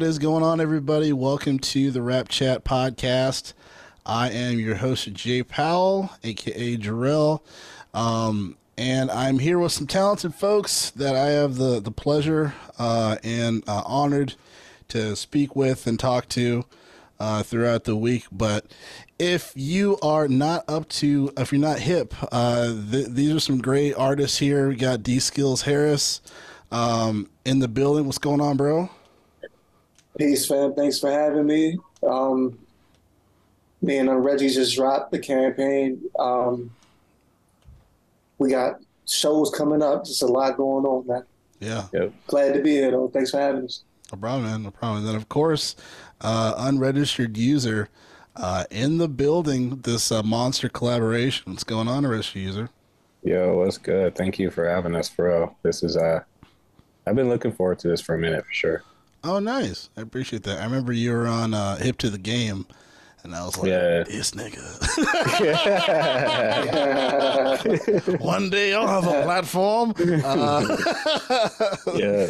What is going on, everybody? Welcome to the Rap Chat podcast. I am your host, Jay Powell, aka Jarrell. Um, and I'm here with some talented folks that I have the, the pleasure uh, and uh, honored to speak with and talk to uh, throughout the week. But if you are not up to, if you're not hip, uh, th- these are some great artists here. We got Dskillz Harris um, in the building. What's going on, bro? Peace, fam. Thanks for having me. Um, me and Reggie just dropped the campaign. Um, we got shows coming up. Just a lot going on, man. Yeah. Yep. Glad to be here, though. Thanks for having us. No problem, man. No problem. And then, of course, uh, unregistered user uh, in the building. This uh, monster collaboration. What's going on, registered user? Yo, what's good? Thank you for having us, bro. This is uh, I've been looking forward to this for a minute for sure. Oh, nice. I appreciate that. I remember you were on uh, Hip to the Game, and I was like, Yeah. this nigga. One day I'll have a platform. Uh, Yeah,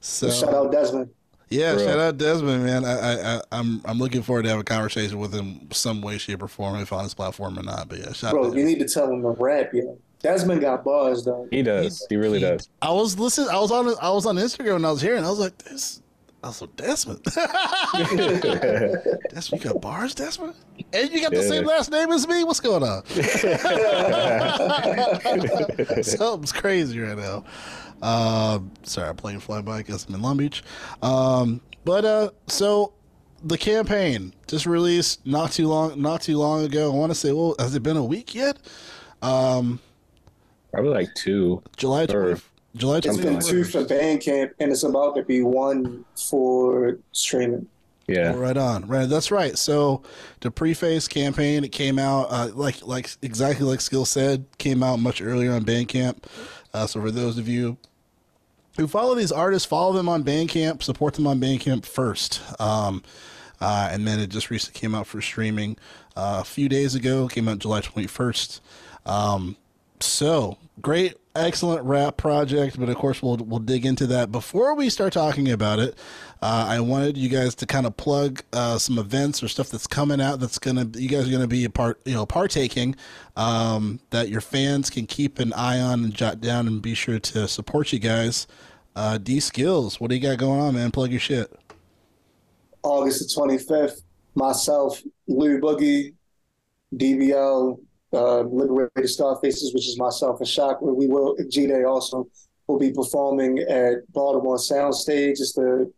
so Shout out Desmond. yeah, Bro. shout out Desmond, man. I, I, I, I'm I'm looking forward to have a conversation with him some way, shape, or form, if on his platform or not. But yeah, shout out. Bro, you need to tell him to rap, yo. Desmond got bars, though. he does. He really does. I was listening. I was on. I was on Instagram and I was hearing. I was like, this. Also, Desmond. Desmond, you got bars, Desmond, and you got yeah. the same last name as me. What's going on? Something's crazy right now. Um, sorry, I'm playing fly by guess I'm in Long Beach. Um, but uh, so the campaign just released not too long not too long ago. I want to say, well, has it been a week yet? Um, Probably like two. July 20th, July It's been two for Bandcamp, and it's about to be one for streaming. Yeah. Oh, right on. Right. That's right. So the preface campaign, it came out uh, like like exactly like Skill said, came out much earlier on Bandcamp. Uh, so for those of you who follow these artists, follow them on Bandcamp, support them on Bandcamp first. Um, uh, and then it just recently came out for streaming uh, a few days ago. Came out July twenty first. Um, so great excellent rap project, but of course we'll we'll dig into that. Before we start talking about it, uh, I wanted you guys to kind of plug uh, some events or stuff that's coming out that's gonna you guys are gonna be a part you know partaking um, that your fans can keep an eye on and jot down and be sure to support you guys. Uh, Dskillz, what do you got going on, man? Plug your shit. August the 25th, myself, Lou Boogie, DBL, uh, Liberated Scarfaces, which is myself and Shockwave. We will, G Day also will be performing at Baltimore Soundstage. It's the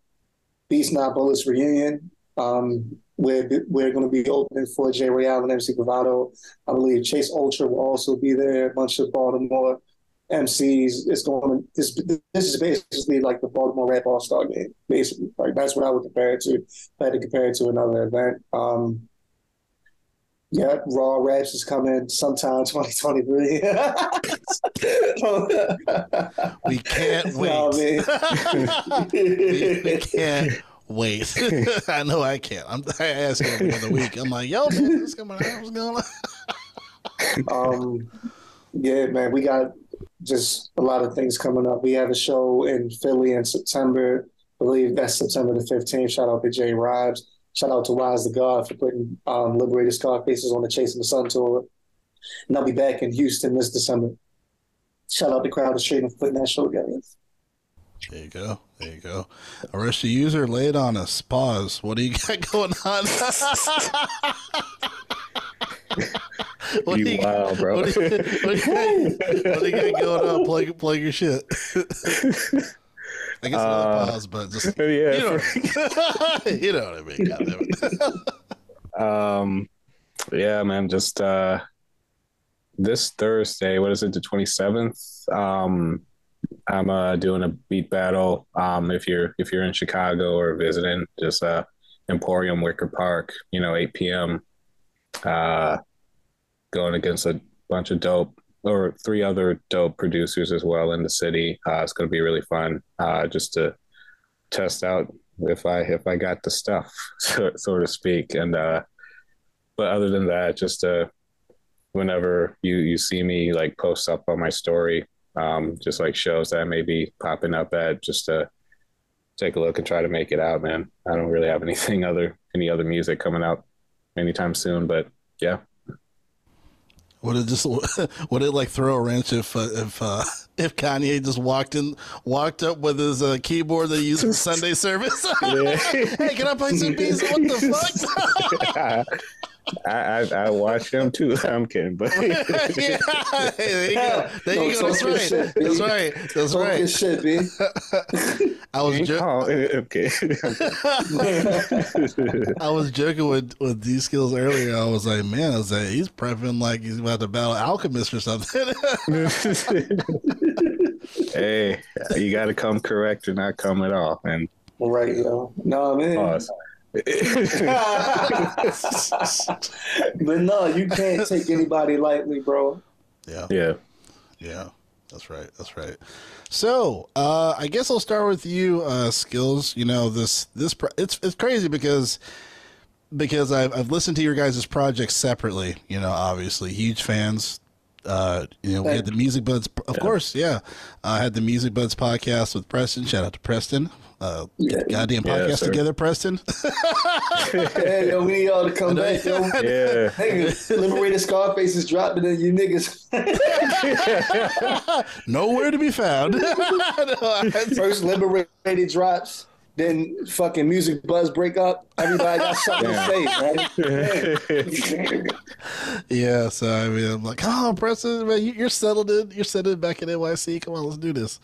Beats Not Bullets reunion. Um, we're we're going to be opening for Jay Ray Allen, MC Bravado. I believe Chase Ultra will also be there. A bunch of Baltimore MCs. It's going to this. This is basically like the Baltimore Rap All Star Game. Basically, like that's what I would compare it to. If I had to compare it to another event. Um, yeah, Raw Raps is coming sometime 2023. We can't wait. No, we, we can't wait. I know I can't. I'm I ask every other week. I'm like, yo, man, what's going on? What's going on? um, yeah, man, we got just a lot of things coming up. We have a show in Philly in September. I believe that's September the 15th. Shout out to Jay Ribes. Shout out to Wise the God for putting um, Liberated Scarfaces on the Chasing the Sun tour. And I'll be back in Houston this December. Shout out to Crowd Street for putting that show together. There you go. There you go. Arrest the user. Lay it on us. Pause. What do you got going on? what you wild, bro. What do you, what do you, what do you got going on? Plug, plug your shit. I guess another Uh, pause, but just yeah. you know, you know what I mean. God damn it. Um, yeah, man. Just uh, this Thursday, what is it, the twenty seventh? Um, I'm uh doing a beat battle. Um, if you're if you're in Chicago or visiting, just uh, Emporium Wicker Park. You know, eight p.m. Uh, going against a bunch of dope or three other dope producers as well in the city. Uh, it's going to be really fun. Uh, just to test out if I if I got the stuff, so, so to speak. And uh, but other than that, just uh, whenever you you see me like post up on my story, um, just like shows that may be popping up at just to take a look and try to make it out, man. I don't really have anything other any other music coming out anytime soon, but yeah. Would it just would it like throw a wrench if uh, if uh, if Kanye just walked in walked up with his uh, keyboard that he used for Sunday service? hey, can I play some beats? What the fuck? I, I, I watch them too. I'm kidding, but yeah, there you go. There you go. That's right. Shit, That's right. That's right. Shit, B. I was joking. Oh, okay. I was joking with with these skills earlier. I was like, man, I was like, he's prepping like he's about to battle Alchemist or something. hey, you got to come correct or not come at all, and right, yo. No, man. Pause. but no, you can't take anybody lightly, bro. Yeah. Yeah. Yeah. That's right. That's right. So, uh, I guess I'll start with you, uh, skills. You know, this, this, it's, it's crazy because, because I've, I've listened to your guys' projects separately, you know, obviously huge fans. Uh, you know, we had the Music Buds, of yeah. course, yeah. I had the Music Buds podcast with Preston. Shout out to Preston uh, yeah. goddamn podcast yeah, together, Preston. hey, yo, we need y'all to come back, yo. Yeah. Hey, Liberated Scarface is dropping in you niggas. Nowhere to be found. First Liberated drops then fucking Music Buds break up. Everybody got something to say, right? yeah, so I mean, I'm like, oh, Preston, man, you, are settled in. You're settled back in NYC. Come on, let's do this.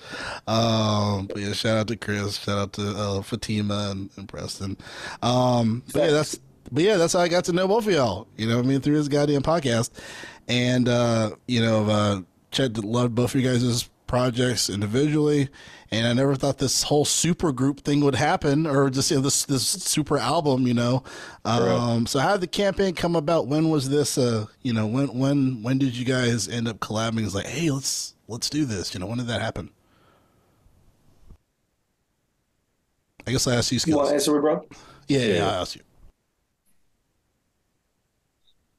Um, but yeah, shout out to Chris, shout out to uh, Fatima and, and Preston. Um, but yeah, that's but yeah, that's how I got to know both of y'all. You know, I mean, through this goddamn podcast, and uh, you know, uh, Chet loved both of you guys' projects individually and I never thought this whole super group thing would happen, or just you know, this this super album, you know. Um, so how did the campaign come about? When was this? Uh, you know, when when when did you guys end up collabing? It's like, hey, let's let's do this. You know, when did that happen? I guess I asked you. Skills. You want to answer it, bro? Yeah, yeah, yeah, I asked you.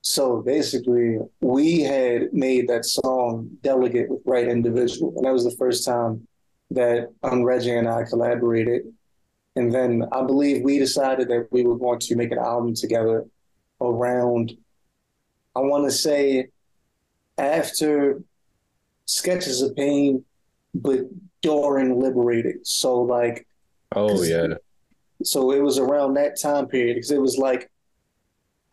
So basically, we had made that song "Delegate" with Right Individual, and that was the first time that um, Reggie and I collaborated. And then I believe we decided that we were going to make an album together around, I want to say, after Sketches of Pain, but during Liberated. So, like, oh, yeah. So it was around that time period because it was like,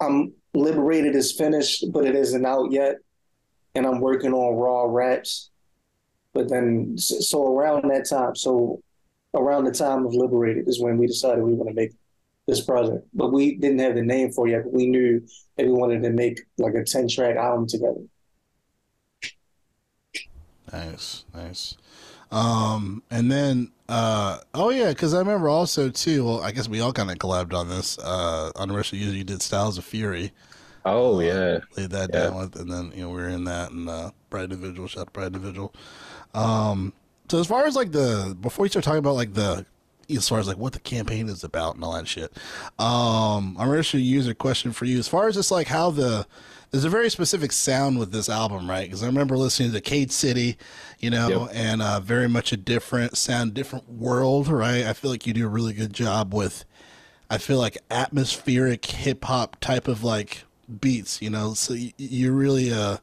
I'm Liberated is finished, but it isn't out yet. And I'm working on Raw Raps but then, so around that time, so around the time of Liberated is when we decided we want to make this project. But we didn't have the name for it yet. But we knew that we wanted to make like a 10 track album together. Nice, nice. Um, and then, uh, oh yeah, because I remember also too. Well, I guess we all kind of collabed on this. Uh, on Russia, User, you did Styles of Fury. Oh uh, yeah, laid that yeah. down with, and then you know we were in that and uh, Bright Individual, shot Bright Individual. Um, so as far as like the before we start talking about like the as far as like what the campaign is about and all that shit, um, I'm going to use a question for you. As far as just like how the there's a very specific sound with this album, right? Because I remember listening to Cade City, you know, yep. and uh, very much a different sound, different world, right? I feel like you do a really good job with. I feel like atmospheric hip hop type of like beats, you know. So you, you really uh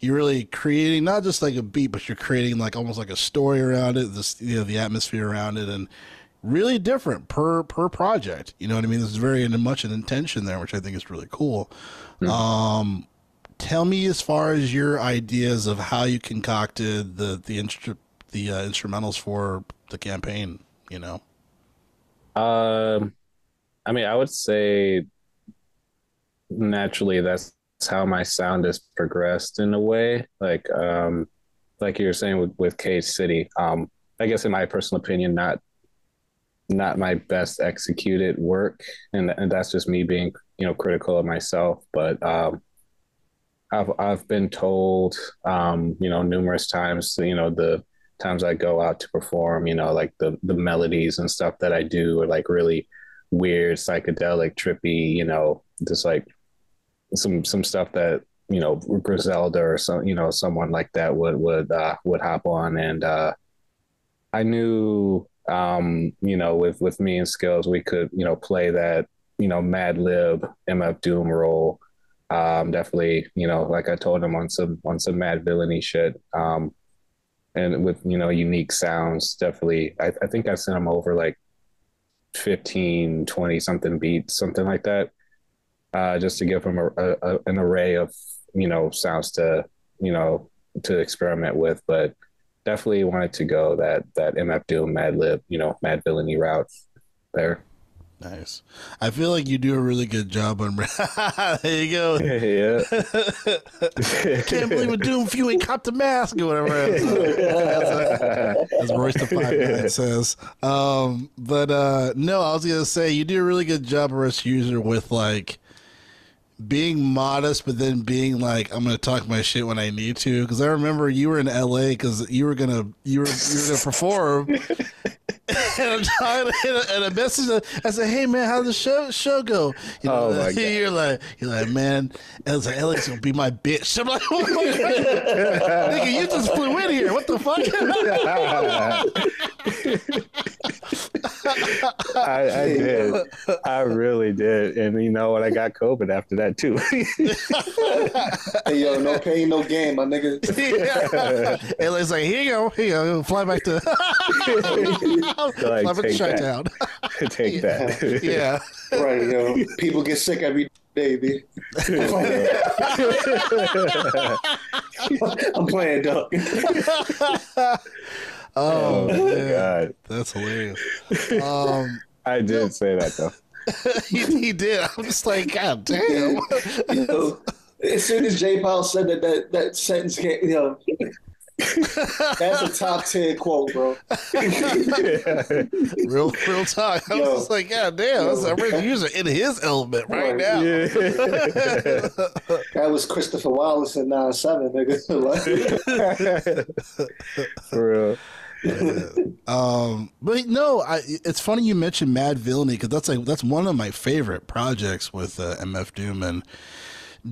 you're really creating not just like a beat, but you're creating like almost like a story around it, this you know the atmosphere around it, and really different per per project. You know what I mean? There's very much an intention there, which I think is really cool. Mm-hmm. Um, tell me as far as your ideas of how you concocted the the instru- the uh, instrumentals for the campaign. You know. Um, I mean, I would say naturally that's how my sound has progressed in a way. Like um, like you were saying with with Cade City. Um, I guess in my personal opinion, not not my best executed work, and and that's just me being you know critical of myself. But um, I've I've been told um, you know numerous times you know the times I go out to perform, you know, like the the melodies and stuff that I do are like really weird, psychedelic, trippy, you know, just like some some stuff that you know Griselda or some you know someone like that would would uh, would hop on and uh, I knew um, you know, with with me and Skills, we could you know play that you know Madlib MF Doom role. Um, definitely, you know, like I told him on some on some Madvillainy shit. Um, and with you know unique sounds, definitely. I, I think I sent him over like 15, 20 something beats, something like that, uh, just to give him a, a, an array of you know sounds to you know to experiment with. But definitely wanted to go that that MF Doom, Madlib, you know, Madvillainy route there. Nice. I feel like you do a really good job on. there you go. yeah. Can't believe a Doom if you ain't caught the mask or whatever. As, as Royce the Five Nine says. Um, but uh, no, I was gonna say you do a really good job, Russ User, with like being modest, but then being like, I'm gonna talk my shit when I need to. Because I remember you were in LA because you were gonna you were you were gonna perform, and I'm to and a message. I said, "Hey man, how's the show show go?" You oh know, Oh, my God. you're like you're like man, I was like, LA's gonna be my bitch. I'm like, oh nigga, you just flew in here. What the fuck? I, I did. I really did. And you know what? I got COVID after that too. Hey, yo, no pain, no gain, my nigga. yeah. LA's like, here you go, here you go, fly back to, fly back to take that. Chi-Town. Take that. yeah. Right, yo. People get sick every day, B. I'm playing duck. Oh, Oh my god. That's hilarious. Um, I did say that though. he, he did. I'm just like, God damn. Yo, as soon as J. Powell said that, that that sentence came, you know, that's a top ten quote, bro. real, real talk. I was just like, God damn. That's a real user in his element right Right. now. That was Christopher Wallace in 9 7, nigga. For real. Um, but no, I. It's funny you mentioned Madvillainy because that's like that's one of my favorite projects with uh, MF Doom, and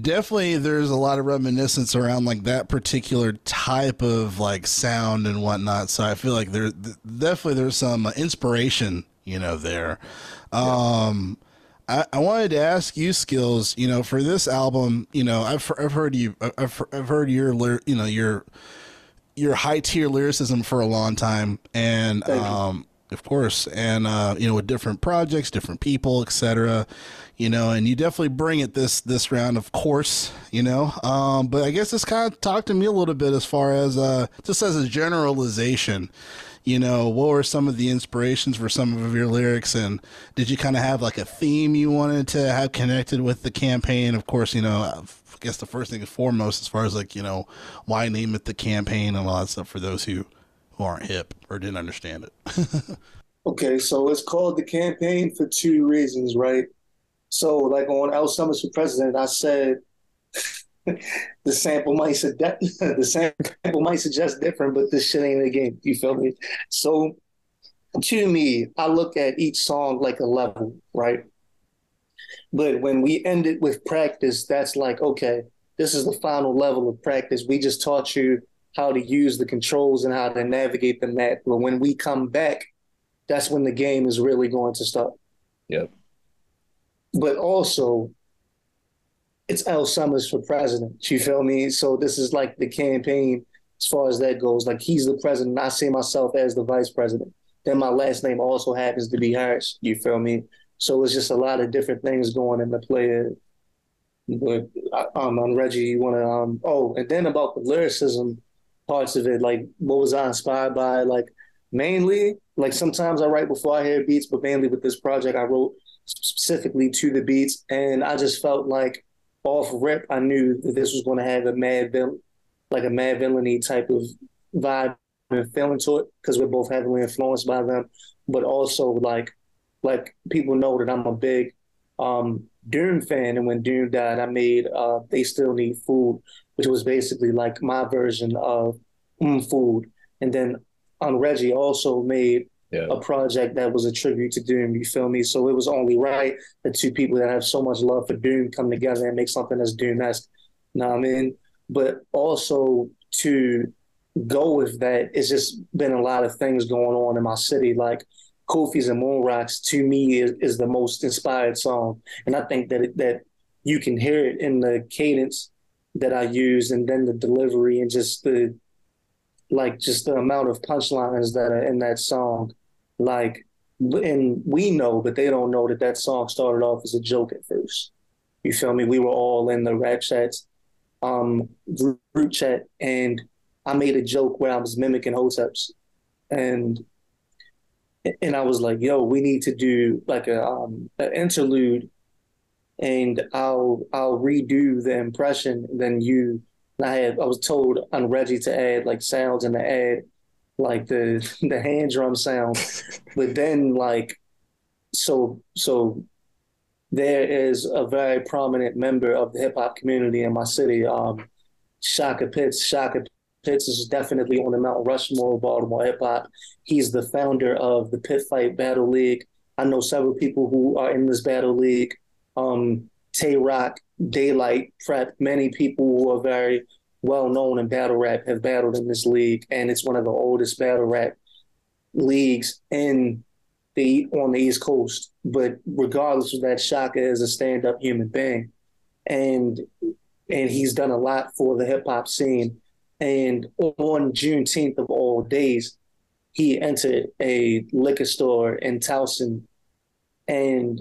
definitely there's a lot of reminiscence around like that particular type of like sound and whatnot. So I feel like there th- definitely there's some uh, inspiration, you know, there. Um, I, I wanted to ask you, skills. You know, for this album, you know, I've I've heard you, I've I've heard your, you know, your your high tier lyricism for a long time, and um, of course, and uh, you know, with different projects, different people, etc. You know, and you definitely bring it this this round, of course. You know, um, but I guess this kind of talk to me a little bit as far as uh, just as a generalization. You know, what were some of the inspirations for some of your lyrics, and did you kind of have like a theme you wanted to have connected with the campaign? Of course, you know, guess the first thing and foremost, as far as like you know, why name it the campaign and all that stuff for those who who aren't hip or didn't understand it. Okay, so it's called the campaign for two reasons, right? So, like on L Summers for President, I said the sample might suggest the sample might suggest different, but this shit ain't a game. You feel me? So, to me, I look at each song like a level, right? But when we end it with practice, that's like okay, this is the final level of practice. We just taught you how to use the controls and how to navigate the map. But when we come back that's when the game is really going to start. Yep. But also, it's L Summers for president. You feel me? So this is like the campaign as far as that goes. Like he's the president. I see myself as the vice president. Then my last name also happens to be Harris. You feel me? So it's just a lot of different things going into play. But um, on Reggie, you want to um oh, and then about the lyricism parts of it, like what was I inspired by? Like mainly like sometimes I write before I hear beats, but mainly with this project I wrote specifically to the beats, and I just felt like off rip I knew that this was going to have a Madvillain, like a Madvillainy type of vibe and feeling to it because we're both heavily influenced by them, but also like like people know that I'm a big um Doom fan, and when Doom died, I made uh They Still Need Food, which was basically like my version of mm, food, and then on Reggie also made Yeah. a project that was a tribute to Doom. You feel me? So it was only right that two people that have so much love for Doom come together and make something that's Doom esque. Know what I mean? But also to go with that, it's just been a lot of things going on in my city. Like Kofi's and Moon Rocks to me is, is the most inspired song. And I think that it, that you can hear it in the cadence that I use and then the delivery and just the like just the amount of punchlines that are in that song. Like and we know, but they don't know that that song started off as a joke at first. You feel me? We were all in the rap chats, um, group chat, and I made a joke where I was mimicking Hoteps, and and I was like, "Yo, we need to do like a um, an interlude, and I'll I'll redo the impression. And then you, and I had I was told on Reggie to add like sounds and the add like the the hand drum sound, but then like so so there is a very prominent member of the hip hop community in my city, um, Shaka Pitts. Shaka Pitts is definitely on the Mount Rushmore of Baltimore hip hop. He's the founder of the Pit Fight Battle League. I know several people who are in this battle league. Um, Tay Roc, Daylight Prep, many people who are very well known in battle rap have battled in this league, and it's one of the oldest battle rap leagues in the on the East Coast. But regardless of that, Shaka is a stand up human being, and and he's done a lot for the hip hop scene. And on Juneteenth of all days, he entered a liquor store in Towson, and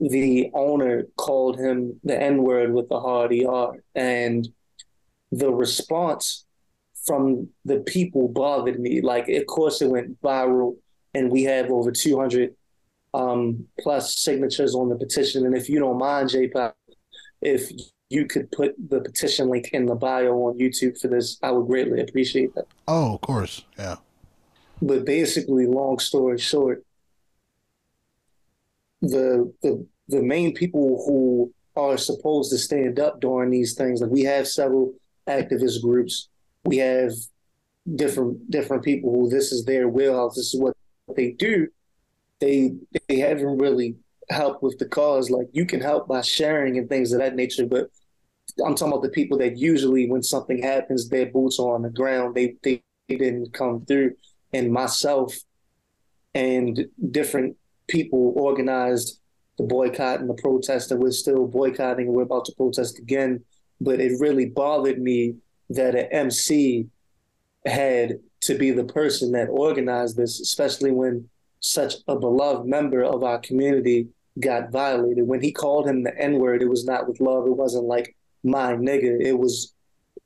the owner called him the N word with the hard ER. And the response from the people bothered me. Like, of course, it went viral, and we have over 200 um, plus signatures on the petition. And if you don't mind, JPOP, if you could put the petition link in the bio on YouTube for this, I would greatly appreciate that. Oh, of course. Yeah. But basically, long story short, the the the main people who are supposed to stand up during these things, like we have several activist groups. We have different different people who this is their wheelhouse. This is what they do. They they haven't really helped with the cause. Like you can help by sharing and things of that nature, but I'm talking about the people that usually when something happens, their boots are on the ground. They they, didn't come through. And myself and different people organized the boycott and the protest, and we're still boycotting and we're about to protest again but it really bothered me that an MC had to be the person that organized this, especially when such a beloved member of our community got violated. When he called him the N word, it was not with love. It wasn't like my nigga. It was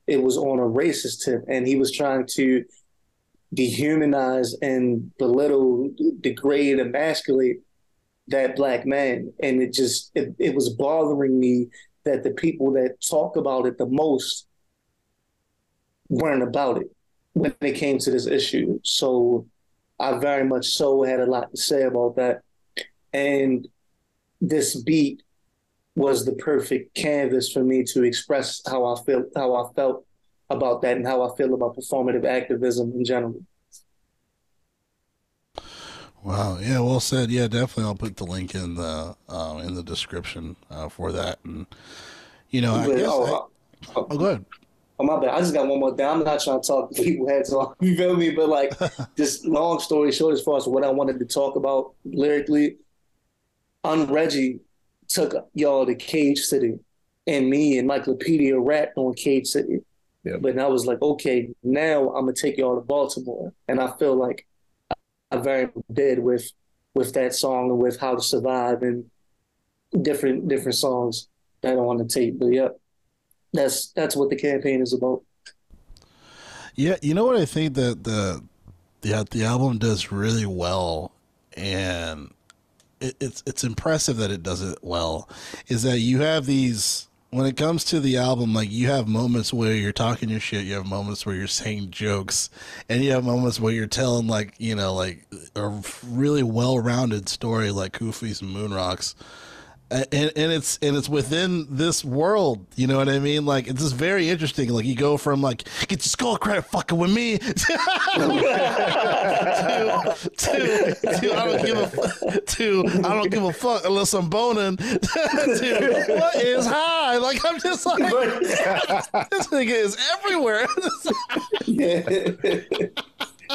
it was on a racist tip, and he was trying to dehumanize and belittle, degrade, emasculate that black man. And it just it, it was bothering me that the people that talk about it the most weren't about it when it came to this issue. So I very much so had a lot to say about that. And this beat was the perfect canvas for me to express how I feel how I felt about that and how I feel about performative activism in general. Wow. Yeah. Well said. Yeah. Definitely. I'll put the link in the uh, in the description uh, for that. And you know, I but, guess. Oh, I, oh, oh, go ahead. Oh my bad. I just got one more thing. I'm not trying to talk to people heads off. You feel me? But like, just long story short, as far as what I wanted to talk about lyrically, on Reggie took y'all to Cage City, and me and Encyclopedia rapped on Cage City. Yeah. But I was like, okay, now I'm gonna take y'all to Baltimore, and I feel like I very did with with that song and with How to Survive and different different songs that are on the tape. But yeah, that's that's what the campaign is about. Yeah, you know what I think that the the the album does really well, and it, it's it's impressive that it does it well. Is that you have these when it comes to the album, like you have moments where you're talking your shit, you have moments where you're saying jokes, and you have moments where you're telling like you know like a really well-rounded story like Kofi's and Moon Rocks. And, and it's and it's within this world, you know what I mean? Like it's just very interesting. Like you go from like get your skull credit fucking with me to, to, to, I don't give a to I don't give a fuck unless I'm boning to what is high? Like I'm just like this nigga is everywhere.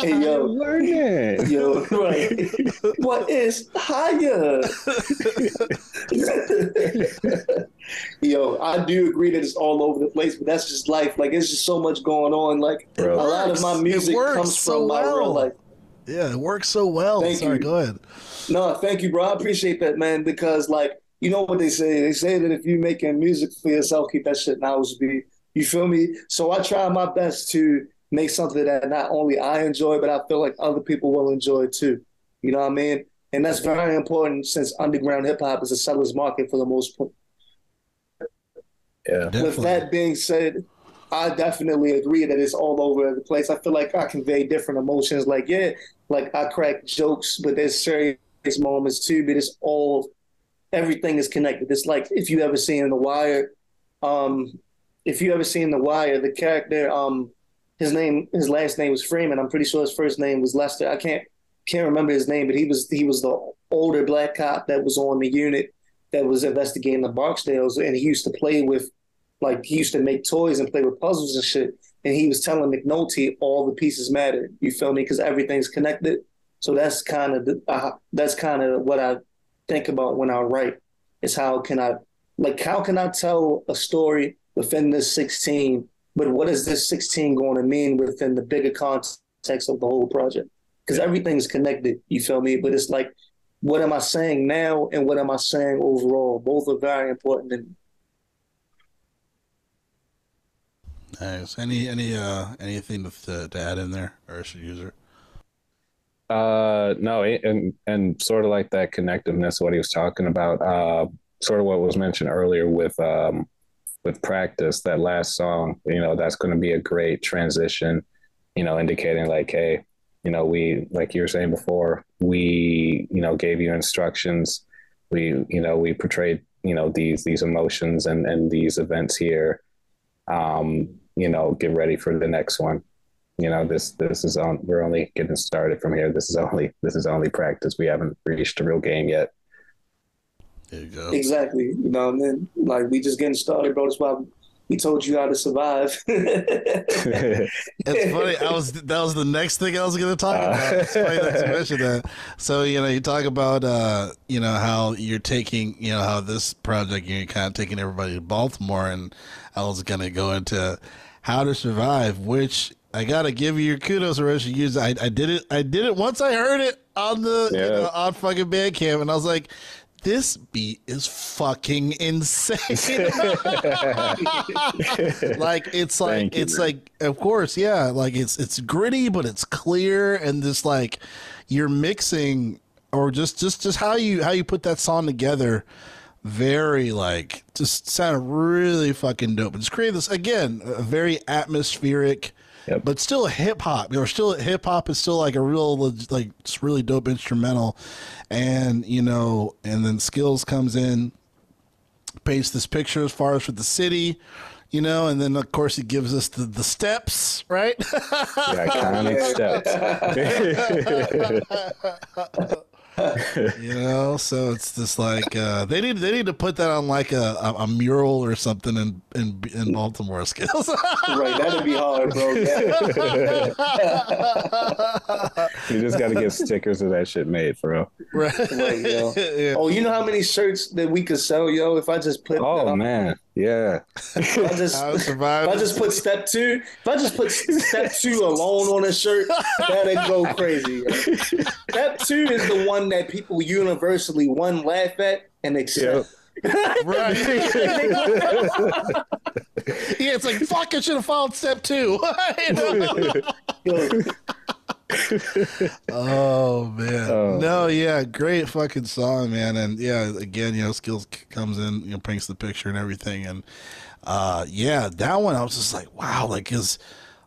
Yeah. hey yo, learning. yo, right. What is higher? yo, I do agree that it's all over the place, but that's just life. Like it's just so much going on. Like Bro. a lot of my music comes so from my real well. life. Yeah, it works so well. Thank Sorry, you. go ahead. No, thank you, bro. I appreciate that, man, because like you know what they say. They say that if you're making music for yourself, keep that shit in house beat. You feel me? So I try my best to make something that not only I enjoy, but I feel like other people will enjoy too. You know what I mean? And that's very important since underground hip hop is a seller's market for the most part. Yeah. With that being said, I definitely agree that it's all over the place. I feel like I convey different emotions. Like, yeah, like I crack jokes, but there's serious moments too. But it's all, everything is connected. It's like if you ever seen The Wire, um, if you ever seen The Wire, the character, um, his name, his last name was Freamon. I'm pretty sure his first name was Lester. I can't can't remember his name, but he was he was the older black cop that was on the unit that was investigating the Barksdales, and he used to play with like he used to make toys and play with puzzles and shit. And he was telling McNulty all the pieces matter. You feel me? Because everything's connected. So that's kind of uh, that's kind of what I think about when I write. Is how can I like how can I tell a story within this 16, but what is this 16 going to mean within the bigger context of the whole project? Because everything's connected. You feel me? But it's like, what am I saying now, and what am I saying overall? Both are very important. And Nice. Any any uh anything to, to, to add in there, or should user? Uh, no, and and sort of like that connectiveness, what he was talking about. Uh, sort of what was mentioned earlier with um, with practice. That last song, you know, that's going to be a great transition. You know, indicating like, hey, you know, we like you were saying before, we you know gave you instructions. We you know we portrayed you know these these emotions and and these events here. Um, you know, get ready for the next one you know this this is on we're only getting started from here this is only this is only practice we haven't reached a real game yet There you go. Exactly. You know, and then like we just getting started, bro. That's why we told you how to survive. It's funny. I was that was the next thing I was going to talk Uh. about. It's funny that you mentioned that. So you know, you talk about uh, you know how you're taking you know how this project you're kind of taking everybody to Baltimore, and I was going to go into how to survive, which I got to give you your kudos for actually use. I I did it. I did it once. I heard it on the you Yeah. know, on fucking Bandcamp, and I was like. This beat is fucking insane. like it's like Thank you, it's man. like of course yeah like it's it's gritty but it's clear and just like you're mixing or just just just how you how you put that song together very like just sounded really fucking dope and just create this again a very atmospheric Yep. but still hip hop you know still hip hop is still like a real like it's really dope instrumental and you know and then skills comes in paints this picture as far as for the city, you know, and then of course he gives us the, the steps, right? the iconic steps you know, so it's just like uh, they need they need to put that on like a, a, a mural or something in in, in Baltimore skills. right, that'd be hard, bro. You just got to get stickers of that shit made bro. right. Right, yo. Yeah. Oh, you know how many shirts that we could sell, yo? If I just put, oh man yeah if I just, How to survive. if I just put step two, if I just put step two alone on a shirt, that'd go crazy. yo. Step two is the one that people universally one laugh at and accept. right. yeah, it's like fuck. I should have followed step two. You know? Yo, Oh man, Oh. no, yeah, great fucking song, man, and yeah, again, you know, skills comes in, you know, paints the picture and everything, and uh, yeah, that one I was just like, wow, like, cause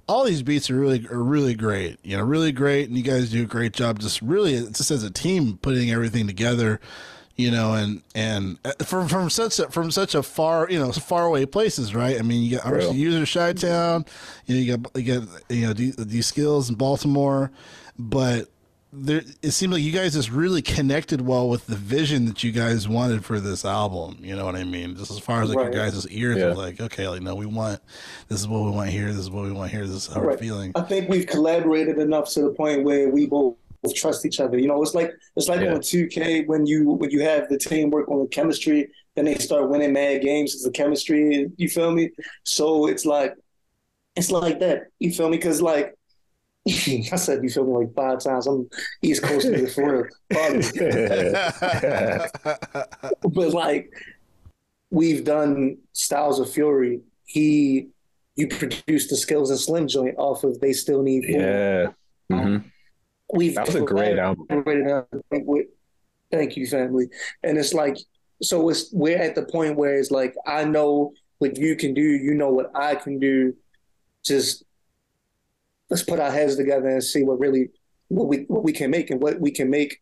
all these beats are really are really great, you know, really great, and you guys do a great job, just really, just as a team, putting everything together, you know, and and uh, from from such a, from such a far, you know, far away places, right? I mean, you got obviously user Chi-Town, you know, you got you got you know these, these skills in Baltimore, but there it seemed like you guys just really connected well with the vision that you guys wanted for this album. You know what I mean? Just as far as like Right. your guys' ears Yeah. are like, okay, like no, we want this is what we want here, this is what we want here, this is how we're feeling. I think we've collaborated enough to the point where we both trust each other. You know, it's like it's like Yeah. on 2K when you when you have the teamwork on the chemistry, then they start winning mad games It's the chemistry. You feel me? So it's like it's like that. You feel me? Because like I said, you feel me like five times. I'm East Coast nigga for real. Pardon but like we've done Styles of Fury. He you produced the Skills and Slim joint off of They Still Need Food. yeah. hmm We've That was a great album. Thank you, family. And it's like so it's we're at the point where it's like I know what you can do, you know what I can do. Just let's put our heads together and see what really what we what we can make and what we can make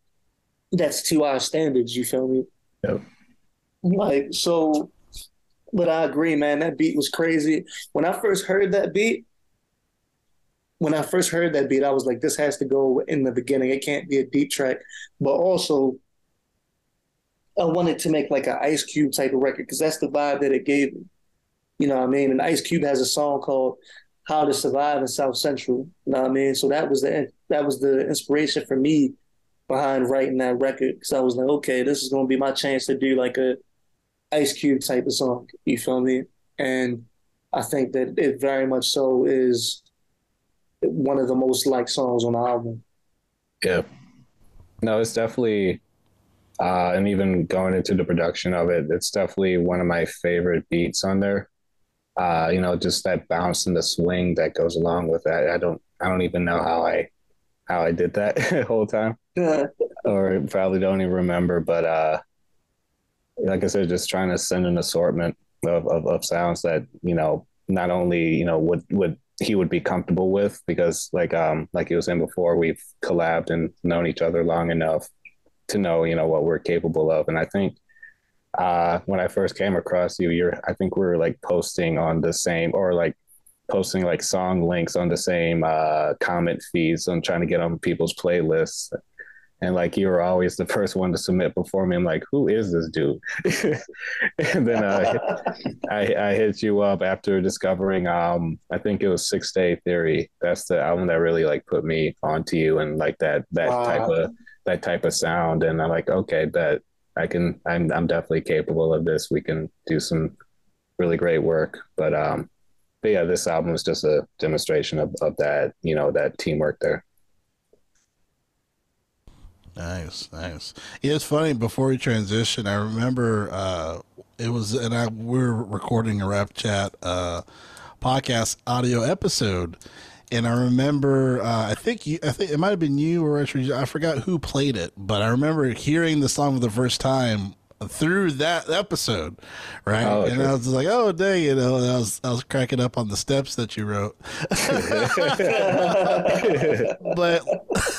that's to our standards, you feel me? Yep. Like so but I agree, man, that beat was crazy. When I first heard that beat, when I first heard that beat, I was like, this has to go in the beginning. It can't be a deep track. But also, I wanted to make like an Ice Cube type of record because that's the vibe that it gave me. You know what I mean? And Ice Cube has a song called "How to Survive in South Central." You know what I mean? So that was the that was the inspiration for me behind writing that record because I was like, okay, this is gonna be my chance to do like a Ice Cube type of song. You feel me? And I think that it very much so is one of the most liked songs on the album. Yeah. No, it's definitely, uh, and even going into the production of it, it's definitely one of my favorite beats on there. Uh, you know, just that bounce and the swing that goes along with that. I don't, I don't even know how I, how I did that the whole time, or probably don't even remember. But uh, like I said, just trying to send an assortment of, of, of sounds that you know not only you know would would he would be comfortable with because like um like he was saying before we've collabed and known each other long enough to know you know what we're capable of. And i think uh when i first came across you you're i think we were like posting on the same or like posting like song links on the same uh comment feeds and trying to get on people's playlists and like you were always the first one to submit before me i'm like who is this dude and then uh I, I hit you up after discovering um I think it was Six Day Theory. That's the album that really like put me onto you and like that that Wow. type of that type of sound. And I'm like, okay, bet I can I'm I'm definitely capable of this. We can do some really great work. But um but yeah, this album is just a demonstration of, of that, you know, that teamwork there. Nice, nice. Yeah, it's funny. Before we transition, I remember uh, it was, and I we were recording a rap chat uh, podcast audio episode, and I remember uh, I think you, I think it might have been you or. I forgot who played it, but I remember hearing the song for the first time through that episode, right? Oh, and. I was like, "Oh, dang!" You know, I was I was cracking up on the steps that you wrote. but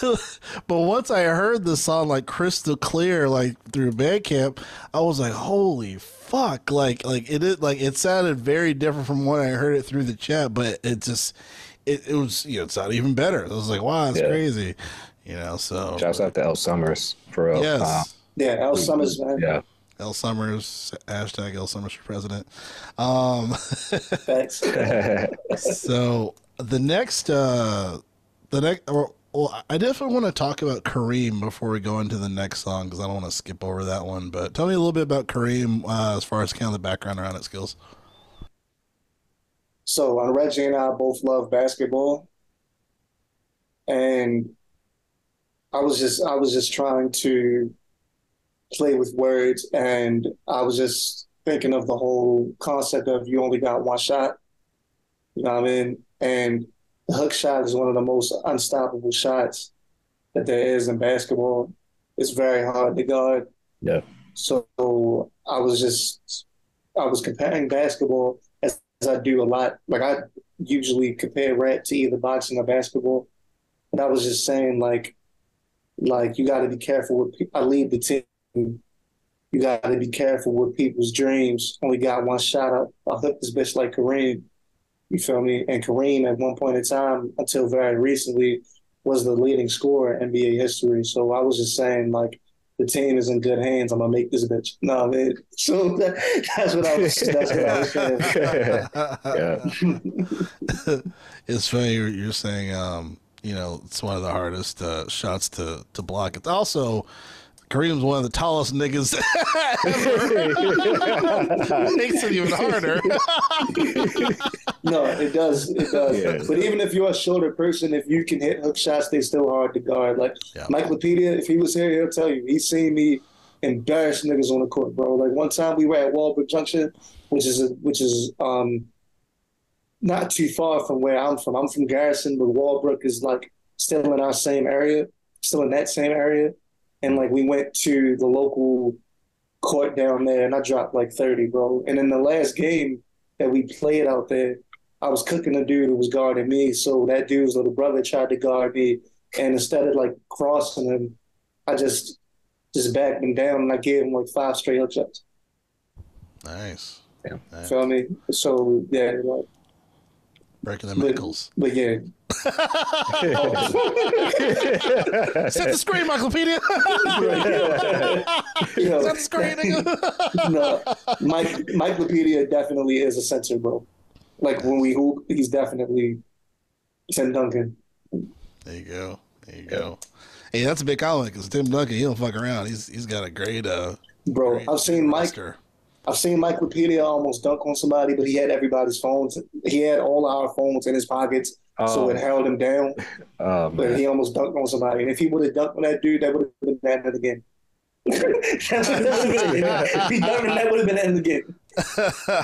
but once I heard the song like crystal clear, like through Bandcamp, I was like, "Holy fuck!" Like like it is like it sounded very different from when I heard it through the chat, but it just it, it was you know it sounded even better. I was like, "Wow, that's Yeah. crazy," you know. So Shouts out to El Summers for real. yes. Yeah, Al Summers, man. yeah. L Summers hashtag L Summers for president. Um, Facts. so the next, uh, the next, or, well, I definitely want to talk about Kareem before we go into the next song because I don't want to skip over that one. But tell me a little bit about Kareem uh, as far as kind of the background around it skills. So uh, Reggie and I both love basketball, and I was just I was just trying to play with words, and I was just thinking of the whole concept of you only got one shot. You know what I mean? And the hook shot is one of the most unstoppable shots that there is in basketball. It's very hard to guard. Yeah. So I was just I was comparing basketball as, as I do a lot. Like I usually compare rap to either boxing or basketball. And I was just saying like like you got to be careful with I lead the team. You got to be careful with people's dreams. Only got one shot up. I hook this bitch like Kareem. You feel me? And Kareem at one point in time, until very recently, was the leading scorer in NBA history. So I was just saying, like, the team is in good hands. I'm gonna make this bitch. No, man. So that, that's what I was. That's what I was saying. it's funny you're, you're saying, um, you know, it's one of the hardest uh, shots to to block. It's also Kareem's one of the tallest niggas ever. Makes it even harder. no, it does. It does. Yeah. But even if you're a shorter person, if you can hit hook shots, they still hard to guard. Like Yeah. Mike Lapedia, if he was here, he'll tell you he's seen me embarrass niggas on the court, bro. Like one time we were at Walbrook Junction, which is a, which is um not too far from where I'm from. I'm from Garrison, but Walbrook is like still in our same area, still in that same area. And like we went to the local court down there and I dropped like 30, bro. And in the last game that we played out there, I was cooking a dude who was guarding me. So that dude's little brother tried to guard me. And instead of like crossing him, I just just backed him down and I gave him like five straight hook shots. Nice. Yeah. Nice. Feel me? So yeah, like, Breaking the But- ankles. but yeah. Set the screen, Michaelpedia. You know, Set the screen, no, Mike Mike Lapedia definitely is a center, bro. Like when we hoop, he's definitely Tim Duncan. There you go. There you go. Hey, that's a big compliment because Tim Duncan, he don't fuck around. He's he's got a great uh. Bro, great I've seen Mike roster. I've seen Mike Lapedia almost dunk on somebody, but he had everybody's phones. He had all our phones in his pockets, so Oh, it held him down. oh, But he almost dunked on somebody. And if he would have dunked on that dude, that would have been the end of the game. That's what that would've been. If he dunked him, that would have been the end of the game.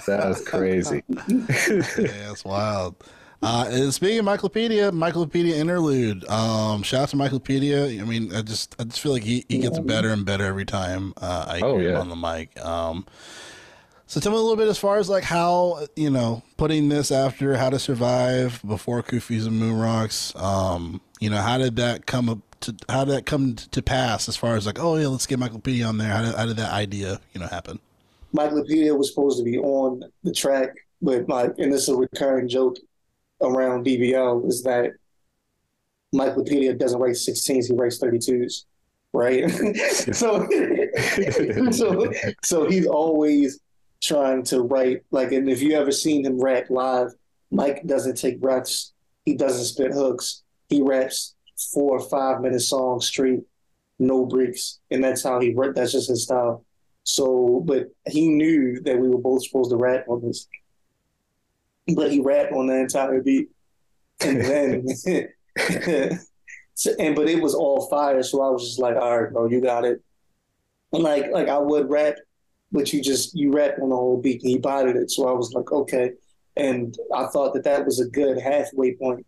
That's crazy. yeah, it's wild. Uh, and speaking of Michaelpedia, Michaelpedia interlude. Um, shout out to Michaelpedia. I mean, I just I just feel like he, he gets better and better every time uh, I Oh, hear him on the mic. Um, so tell me a little bit as far as like how you know putting this after How to Survive before Kufis and Moon Rocks. Um, you know, how did that come up to how did that come to pass as far as like oh yeah let's get Michaelpedia on there. How did, how did that idea you know happen? Mike Lapedia was supposed to be on the track, but like, and this is a recurring joke around DBL is that Mike Lapedia doesn't race 16s, he races 32s, right? so, so, so he's always trying to write like, and if you ever seen him rap live, Mike doesn't take breaths, he doesn't spit hooks, he raps four or five minute songs straight, no breaks, and that's how he wrote that's just his style. So, but he knew that we were both supposed to rap on this, but he rapped on the entire beat, and then, so, and but it was all fire. So I was just like, all right, bro, you got it. And like, like I would rap, but you just you rap on the whole beat, and he bodied it. So I was like, okay, and I thought that that was a good halfway point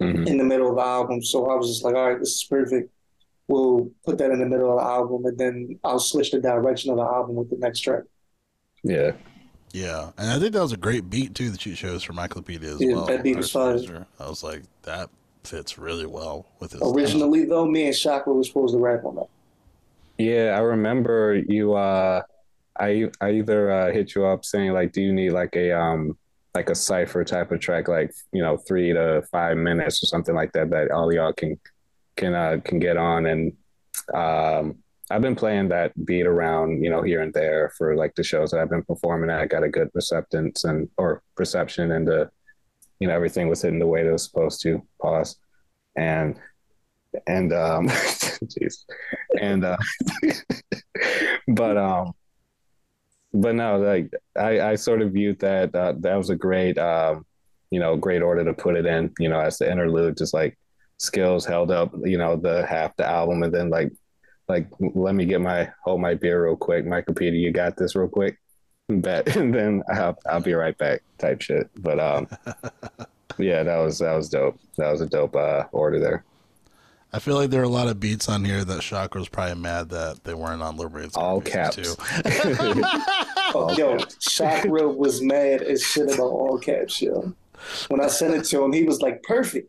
Mhm. in the middle of the album. So I was just like, all right, this is perfect. We'll put that in the middle of the album, and then I'll switch the direction of the album with the next track. Yeah. Yeah, and I think that was a great beat too that you chose for Michaelpedia as Yeah, well. that beat was Artist fire. Master. I was like, that fits really well with his Originally, though, me and Chakra were supposed to rap on that. Yeah, I remember you. Uh, I I either uh, hit you up saying like, do you need like a um like a cipher type of track, like you know three to five minutes or something like that that all y'all can can uh, can get on. And um, I've been playing that beat around, you know, here and there for like the shows that I've been performing. at. I got a good receptance and or perception, and the you know everything was hitting the way it was supposed to. Pause. And and um, jeez, and uh, but um, but no, like I I sort of viewed that uh, that was a great um, you know, great order to put it in. You know, as the interlude, just like skills held up, you know, the half the album, and then like like let me get my hold my beer real quick, Michaelpedia, you got this real quick, bet, and then I'll I'll be right back, type shit. But um, yeah, that was that was dope. That was a dope uh order there. I feel like there are a lot of beats on here that Chakra was probably mad that they weren't on Liberated All Scarfaces, caps. too. Oh, yo, Chakra was mad as shit about all caps, yo. When I sent it to him, he was like, perfect.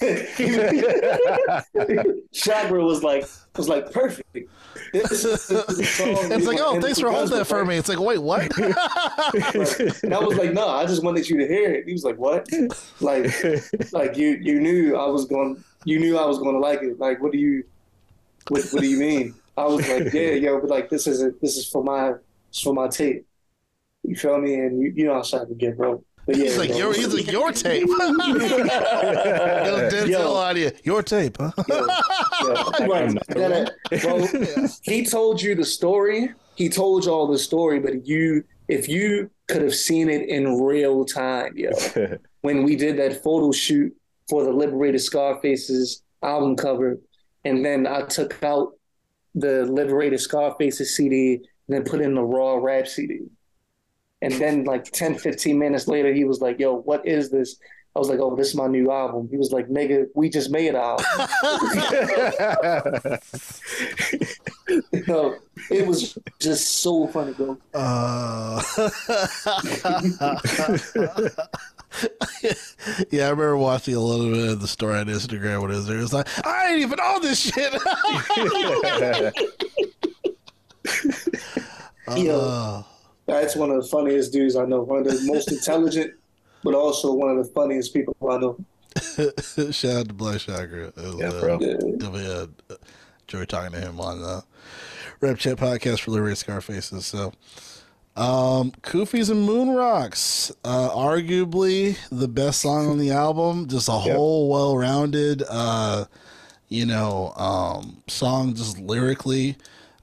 Chakra was like, was like, perfect. This is it's like, oh, thanks for holding that for me. It's like, wait, what? And I was like, no, I just wanted you to hear it. He was like, what? Like, like you, you knew I was going, you knew I was gonna like it. Like, what do you, what, what do you mean? I was like, yeah, yo, but like, this isn't. This is for my, it's for my tape. You feel me? And you, you know how can get, bro. But yeah, He's like bro. your he's like your tape. Yo, Denzel Yo. audio. Your tape, huh? Yeah, yeah. Right. That- well, he told you the story. He told you all the story, but you, if you could have seen it in real time, yo, when we did that photo shoot for the Liberated Scarfaces album cover, and then I took out the Liberated Scarfaces CD and then put in the Raw Rap CD. And then like 10, 15 minutes later, he was like, yo, what is this? I was like, oh, this is my new album. He was like, nigga, we just made an album. No, it was just so funny, bro. Uh, yeah, I remember watching a little bit of the story on Instagram. What is there? It's like I ain't even on this shit. Uh, That's one of the funniest dudes I know. One of the most intelligent, but also one of the funniest people I know. shout out to Black Chakra. It Yeah, uh, bro. Yeah. definitely uh, enjoy talking to him on the Rep Chat podcast for the Liberated Scarfaces. So, um, Kufis and Moon Rocks, uh, arguably the best song on the album. Just a Yep. whole well-rounded, uh, you know, um, song just lyrically,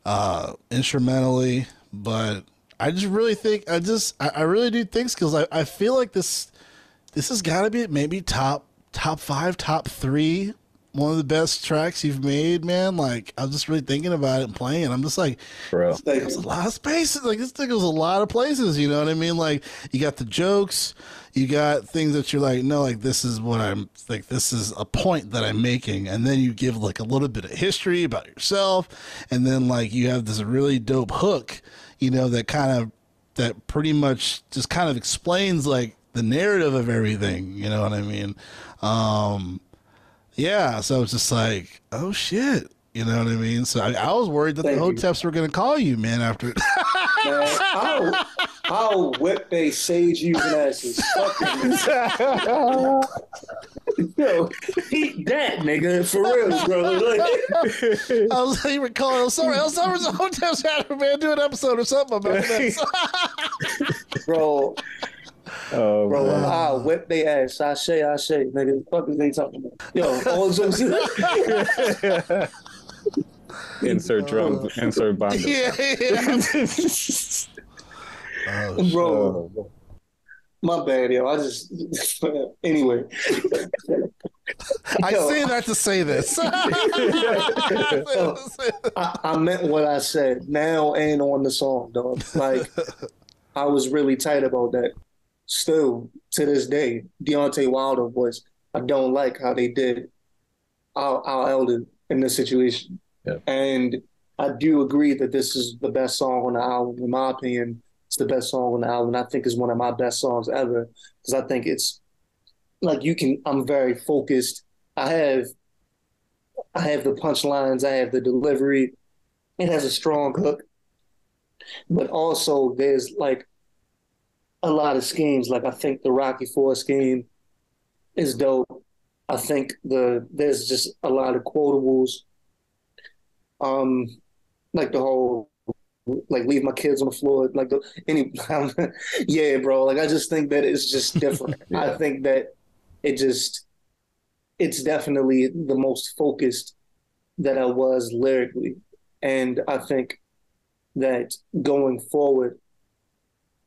uh, instrumentally. But I just really think I just I, I really do think because I, I feel like this this has got to be maybe top top five, top three, one of the best tracks you've made, man. Like I was just really thinking about it and playing. I'm just like, Bro. Like, there's a lot of spaces. Like this thing goes a lot of places. You know what I mean? Like you got the jokes, you got things that you're like, no, like this is what I'm like. This is a point that I'm making, and then you give like a little bit of history about yourself, and then like you have this really dope hook, you know, that kind of that pretty much just kind of explains like the narrative of everything. You know what I mean? Um, yeah. So it's just like, oh shit. You know what I mean? So I, I was worried that Thank the you. Hoteps were going to call you, man, after man, I'll, I'll whip they sage using asses. Fuck them. Yo, eat that, nigga, for real, bro. Like, I was like, you were calling El Summer. El Summer's the Hoteps had a man do an episode or something about this. bro, Oh, bro, man. I'll whip they ass. I say, I say, nigga. The fuck is they talking about? Yo, all those insert oh, drum, insert bond. yeah, yeah. Oh, bro. Oh, My bad, yo. I just anyway. I Yo, say that to say this. I, I meant what I said now and on the song, dog. Like I was really tight about that. Still to this day, Deontay Wilder was. I don't like how they did our, our elder in this situation. Yeah. And I do agree that this is the best song on the album. In my opinion, it's the best song on the album. I think it's one of my best songs ever because I think it's like you can. I'm very focused. I have I have the punchlines, I have the delivery. It has a strong hook, but also there's like a lot of schemes. Like I think the Rocky Four scheme is dope. I think the there's just a lot of quotables. Um, like the whole like leave my kids on the floor. Like the any yeah, bro. Like I just think that it's just different. I think that it just it's definitely the most focused that I was lyrically. And I think that going forward,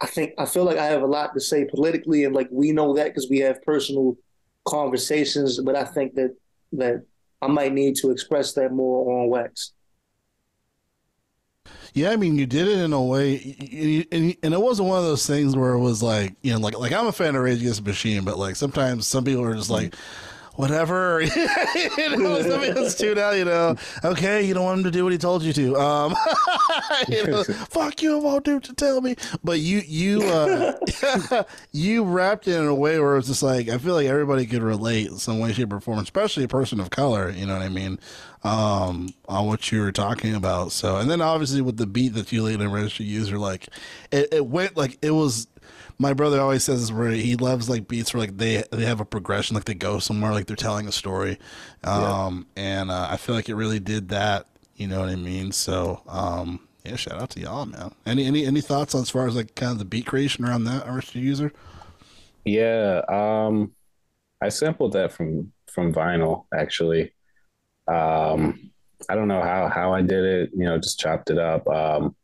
I think I feel like I have a lot to say politically, and like we know that because we have personal conversations. But I think that that I might need to express that more on wax. Yeah, I mean, you did it in a way, and, and, it wasn't one of those things where it was like, you know, like like I'm a fan of Rage Against the Machine, but like sometimes some people are just like, whatever, you know, some just tune out, you know, okay, you don't want him to do what he told you to, um, you know, fuck you, I won't do you tell me, but you you uh, you wrapped it in a way where it's just like I feel like everybody could relate in some way, shape, or form, especially a person of color, you know what I mean, um, on what you were talking about. So, and then obviously with the beat that you laid Unregistered User, like it, it went like it was my brother always says where he loves like beats where like they they have a progression, like they go somewhere, like they're telling a story. Um, and uh, I feel like it really did that. You know what I mean? So um, yeah, shout out to y'all, man. Any any any thoughts as far as like kind of the beat creation around that RSG user? Yeah, um, I sampled that from from vinyl actually. Um, I don't know how how I did it. You know, just chopped it up. Um,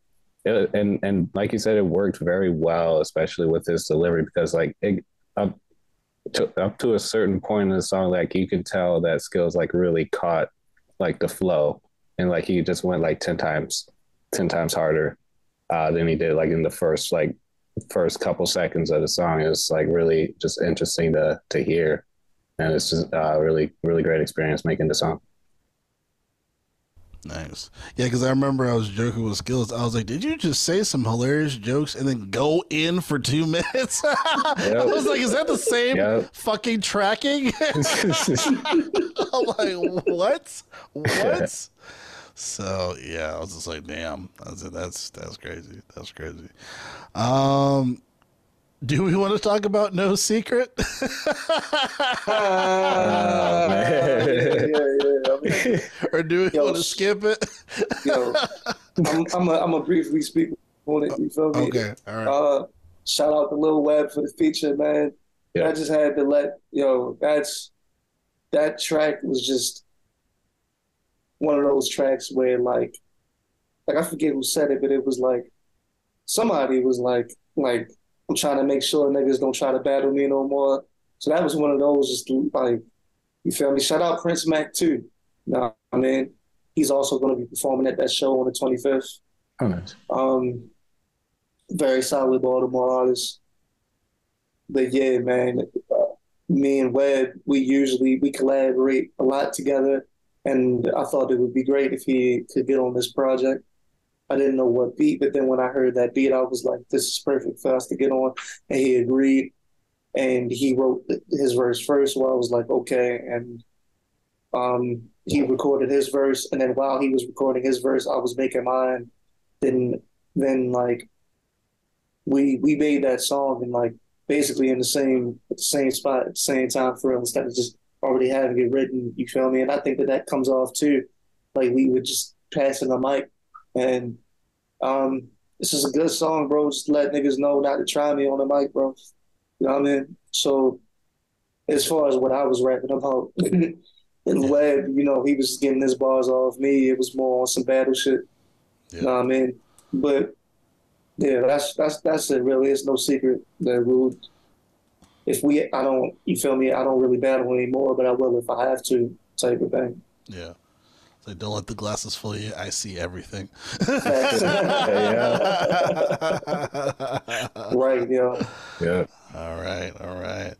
it, and and like you said, it worked very well, especially with his delivery because like it, up to up to a certain point in the song, like you could tell that skills like really caught like the flow, and like he just went like ten times, ten times harder uh, than he did like in the first like first couple seconds of the song. It's like really just interesting to to hear, and it's just uh, really really great experience making the song. Nice. Yeah, because I remember I was joking with Skills. I was like, "Did you just say some hilarious jokes and then go in for two minutes?" I was like, "Is that the same Yep. fucking tracking?" I'm like, "What? What?" So yeah, I was just like, "Damn, I that's that's that's crazy. That's crazy." Um, do we want to talk about No Secret? Ah, man. yeah, yeah, yeah. I or do we Yo, want to skip it? yo, I'm, I'm a, I'm a briefly speak on it. You feel me? okay, all right. Uh, shout out to Lil Web for the feature, man. Yeah. I just had to let yo. That's that track was just one of those tracks where like, like I forget who said it, but it was like somebody was like, like I'm trying to make sure niggas don't try to battle me no more. So that was one of those just like, you feel me? Shout out Prince Mac too. Nah, I mean, he's also going to be performing at that show on the 25th. Oh, nice. Um, very solid Baltimore artist. But yeah, man, uh, me and Webb, we usually we collaborate a lot together, and I thought it would be great if he could get on this project. I didn't know what beat, but then when I heard that beat, I was like, "This is perfect for us to get on," and he agreed. And he wrote his verse first, so I was like, "Okay." And um, he recorded his verse, and then while he was recording his verse, I was making mine. Then, then like we we made that song and like basically in the same the same spot at the same time for real instead of just already having it written. You feel me? And I think that that comes off too. Like we would just passing the mic, and um, this is a good song, bro. Just let niggas know not to try me on the mic, bro. You know what I mean? So as far as what I was rapping about. In Web, you know, he was getting his bars off me. It was more on some battle shit. You know what I mean? But yeah, that's that's that's it. Really, it's no secret that we. If we, I don't, you feel me? I don't really battle anymore, but I will if I have to, type of thing. Yeah. It's like, don't let the glasses fool you. I see everything. Right, yo. Yeah. All right, all right.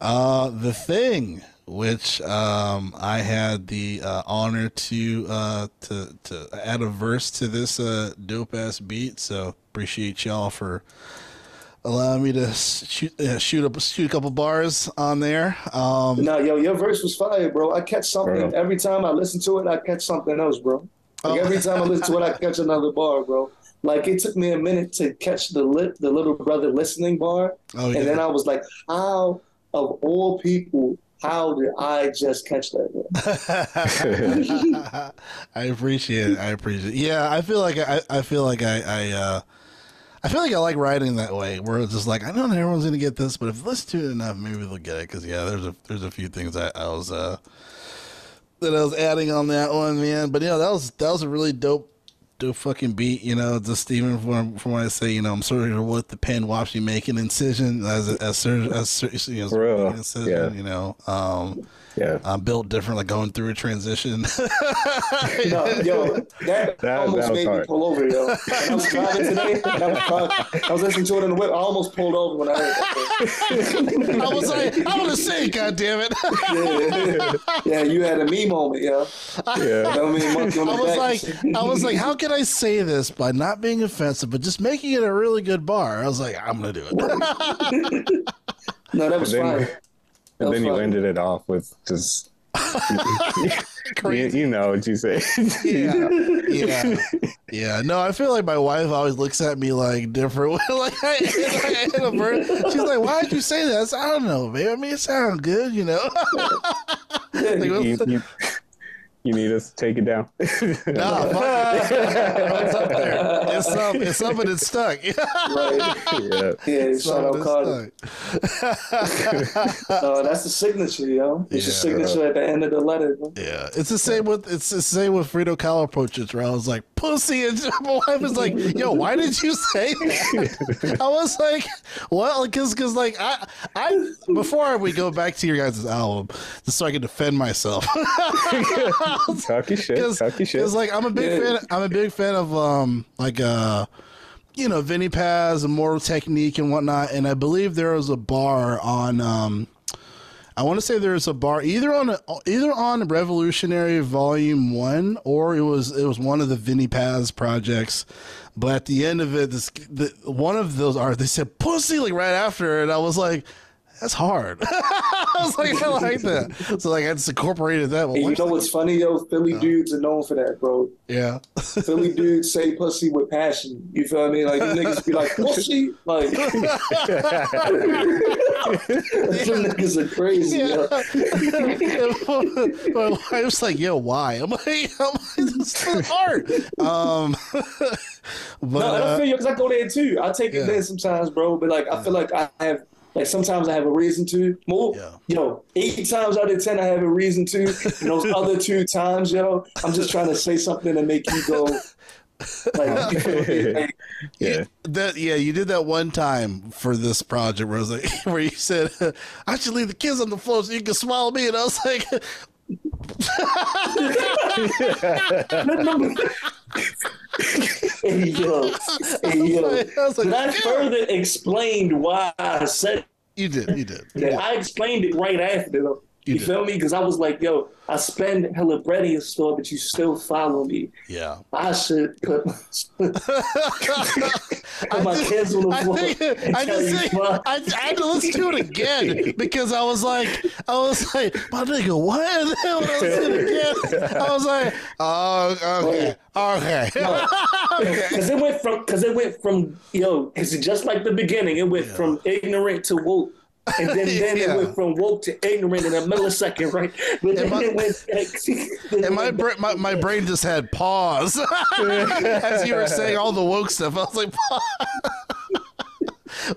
Uh, the thing, which um, I had the uh, honor to uh, to to add a verse to this uh, dope ass beat. So appreciate y'all for allowing me to shoot uh, shoot up shoot a couple bars on there. Um, No, yo, your verse was fire, bro. I catch something Bro. every time I listen to it. I catch something else, bro. Like Oh. every time I listen to it, I catch another bar, bro. Like it took me a minute to catch the lit, the little brother listening bar, oh yeah. and then I was like, how of all people, how did I just catch that? Bro? I appreciate it. I appreciate it. Yeah, I feel like I, I feel like I, I, uh, I feel like I like writing that way, where it's just like I know not everyone's gonna get this, but if you listen to it enough, maybe they'll get it. Because yeah, there's a there's a few things I, I was uh that I was adding on that one, man. But yeah, that was that was a really dope. Dope fucking beat, you know. Just even from from what I say, you know, I'm sort of what the pen watched me make an incision as a, as sur- as sur- you know, an incision, yeah. you know. Um, Yeah. I'm built different, like going through a transition. No, yo, that, That- almost that was made me pull over, yo. When I was driving today, and I was, driving- I was listening to it in the whip. I almost pulled over when I heard that. I was like, I want to say, God damn it! yeah. yeah, yeah, you had a me moment, yo. Yeah. I mean, monkey on the I was like, I was like, how can I say this by not being offensive, but just making it a really good bar? I was like, I'm gonna do it. no, that was fine. And then you ended it off with just you, you know what you say. yeah, yeah, yeah. No, I feel like my wife always looks at me like different. like, I, like I bird. She's like, "Why did you say that?" I, said, I don't know, babe. I mean, it sounds good, you know. like, you, you, you need us to take it down. nah, fuck it. it's up there. It's up. It's up and it's stuck. right. Yeah. Yeah, shout out Carter. stuck. Uh, that's the signature, yo. It's Yeah. your signature at the end of the letter. bro. Yeah, it's the same with it's the same with Frida Kahlo portraits where I was like pussy, and my wife was like, "Yo, why did you say that?" I was like, "Well, because because like I I before we go back to your guys' album, just so I can defend myself." Talk your shit. Because Talk your shit. like I'm a big Yeah. fan. I'm a big fan of um like uh you know Vinnie Paz and Mortal Technique and whatnot. And I believe there was a bar on um I want to say there was a bar either on either on Revolutionary Volume One or it was it was one of the Vinnie Paz projects. But at the end of it, this the, one of those are they said pussy like right after, and I was like. That's hard. I was like, I like that. So like, I just incorporated that. And you know what's funny, yo? Philly dudes are known for that, bro. Yeah. Philly dudes say pussy with passion. You feel me? Like, them niggas be like, pussy? Like, Some niggas are crazy, yo. My wife's like, "Yo, why?" I'm like, "I'm like, this is hard." Um, but No, and I uh, feel you because I go there too. I take Yeah. it there sometimes, bro. But like, I feel like I have, like, sometimes I have a reason to. More, Yeah. yo, eight times out of ten, I have a reason to. And those other two times, yo, I'm just trying to say something to make you go. Like, you feel me? Like, yeah. that yeah, you did that one time for this project where I was like, where you said, "I should leave the kids on the floor so you can smile at me," and I was like, hey yo, hey yo. I was like, But I further explained why I said "You did, you did." that. I explained it right after though. You You, feel me? Because I was like, yo, I spend hella bread in your store, but you still follow me. Yeah. I should put, put my just- kids on the I floor. think I just think. I, I had to listen to it again because I was like I was like my nigga what then when I listened again I was like oh okay okay okay Because it went from, because it went from, yo, because just like the beginning, it went from ignorant to woke. And then, then Yeah. it went from woke to ignorant in a millisecond, right? But then my- it went like, and my, bra- my my brain just had pause as you were saying all the woke stuff I was like pause.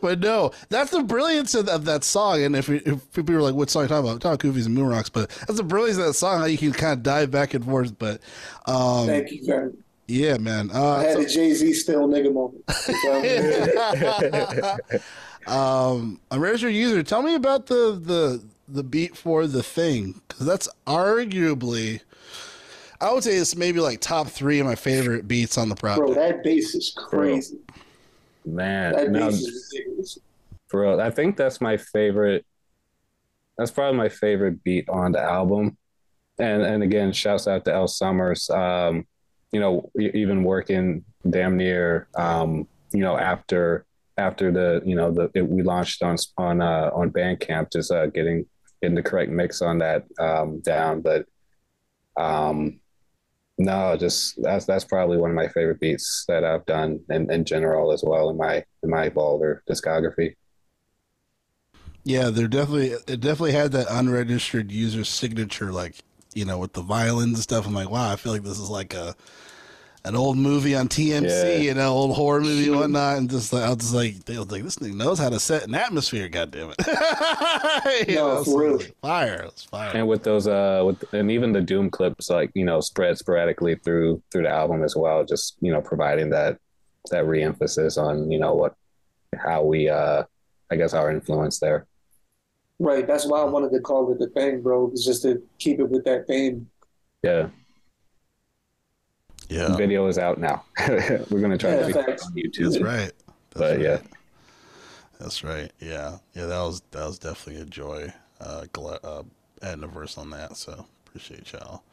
but no, that's the brilliance of, of that song. And if, if people were like, "What song are you talking about?" Talking Kufis and Moon Rocks, but that's the brilliance of that song. How you can kind of dive back and forth. But um, Thank you very much. yeah, man. Uh, I had so- a Jay Z still nigga moment. You feel me? um, I'm registered user. Tell me about the the the beat for the thing because that's arguably, I would say it's maybe like top three of my favorite beats on the project. Bro, project. that bass is crazy. Man, That no, bass is ridiculous. for real. I think that's my favorite. That's probably my favorite beat on the album. And and again, shouts out to El Summers. Um, you know, even working damn near, um, you know, after after the you know the it, we launched on on uh, on Bandcamp, just uh, getting getting the correct mix on that um, down. But um, no, just that's that's probably one of my favorite beats that I've done in, in general as well in my in my Balder discography. Yeah, they're definitely it definitely had that unregistered user signature, like you know, with the violins and stuff. I'm like, wow, I feel like this is like a an old movie on TMC, Yeah. you know, old horror movie and whatnot. And just like I was just like, they was like, this thing knows how to set an atmosphere. God damn it! You No, know, for so real. it's like, fire, it's fire. and with those uh with and even the doom clips like you know spread sporadically through through the album as well just you know providing that that re-emphasis on you know what how we uh i guess our influence there Right. That's why I wanted to call it the thing, bro. It's just to keep it with that theme. yeah yeah, video is out now we're gonna try Yeah, to figure it on youtube that's right. That's but right. yeah That's right. Yeah, yeah. That was that was definitely a joy. Uh, gla- uh adding a verse on that. So appreciate y'all.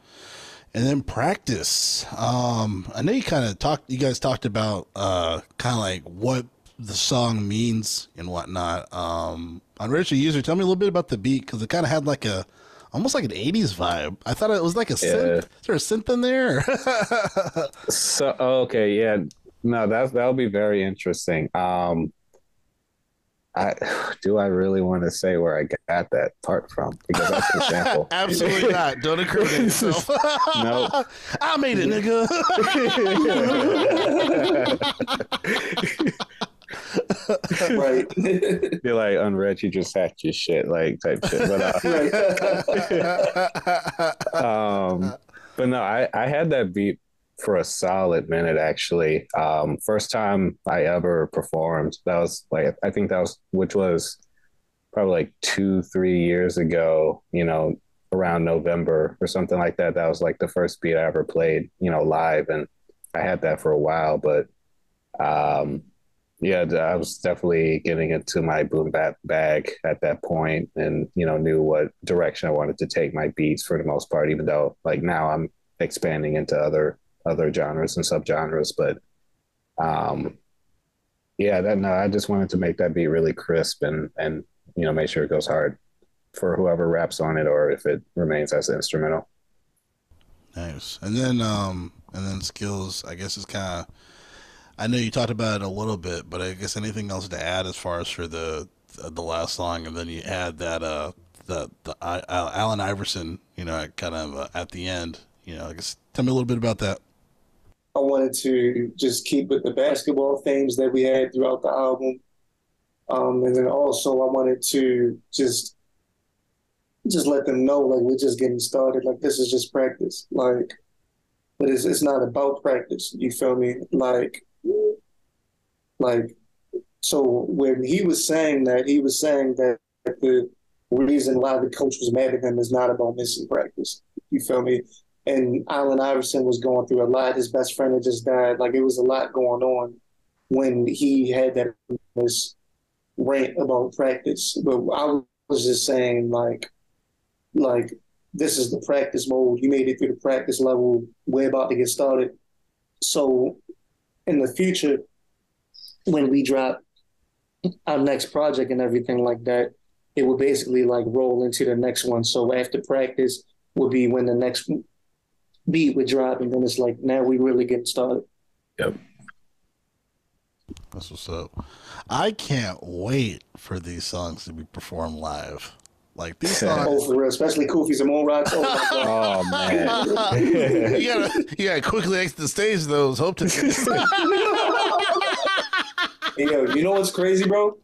And then practice. Um, I know you kind of talked. You guys talked about uh, kind of like what the song means and whatnot. Um, Unregistered User, tell me a little bit about the beat because it kind of had like a almost like an '80s vibe. I thought it was like a synth. Is there a synth in there? so okay, yeah, no, that that'll be very interesting. Um, I do I really want to say where I got that part from because that's the sample. Absolutely not. Don't incriminate yourself. no, I made it, nigga. Right. You're like unread, you just hacked your shit, like type shit. But uh, um, but no, I I had that beat for a solid minute actually. Um, first time I ever performed, that was like I think that was which was probably like two three years ago. You know, around November or something like that. That was like the first beat I ever played. You know, live, and I had that for a while, but um yeah, I was definitely getting into my boom bap at that point, and you know knew what direction I wanted to take my beats for the most part. Even though like now I'm expanding into other other genres and subgenres, but um, yeah, that no, I just wanted to make that beat really crisp and and you know make sure it goes hard for whoever raps on it or if it remains as instrumental. Nice, and then um, and then skills. I guess is kind of I know you talked about it a little bit, but I guess anything else to add as far as for the the last song, and then you add that uh the the uh, Allen Iverson, you know, kind of uh, at the end. You know, I guess tell me a little bit about that. I wanted to just keep with the basketball themes that we had throughout the album, um, and then also I wanted to just just let them know like we're just getting started. Like this is just practice. Like, but it's it's not about practice. You feel me? Like like, so when he was saying that, he was saying that the reason why the coach was mad at him is not about missing practice. You feel me? And Allen Iverson was going through a lot. His best friend had just died. Like it was a lot going on when he had that this rant about practice. But I was just saying, like, like this is the practice mode. You made it through the practice level. We're about to get started. So in the future, when we drop our next project and everything like that, it will basically like roll into the next one. So after practice will be when the next beat would drop, and then it's like now we really get started. Yep. That's what's up. I can't wait for these songs to be performed live. Like these songs, oh, for real, especially Kufis and Moon Rocks. Oh, oh man, you gotta you gotta quickly exit the stage. Those hope to. Yo, you know what's crazy, bro?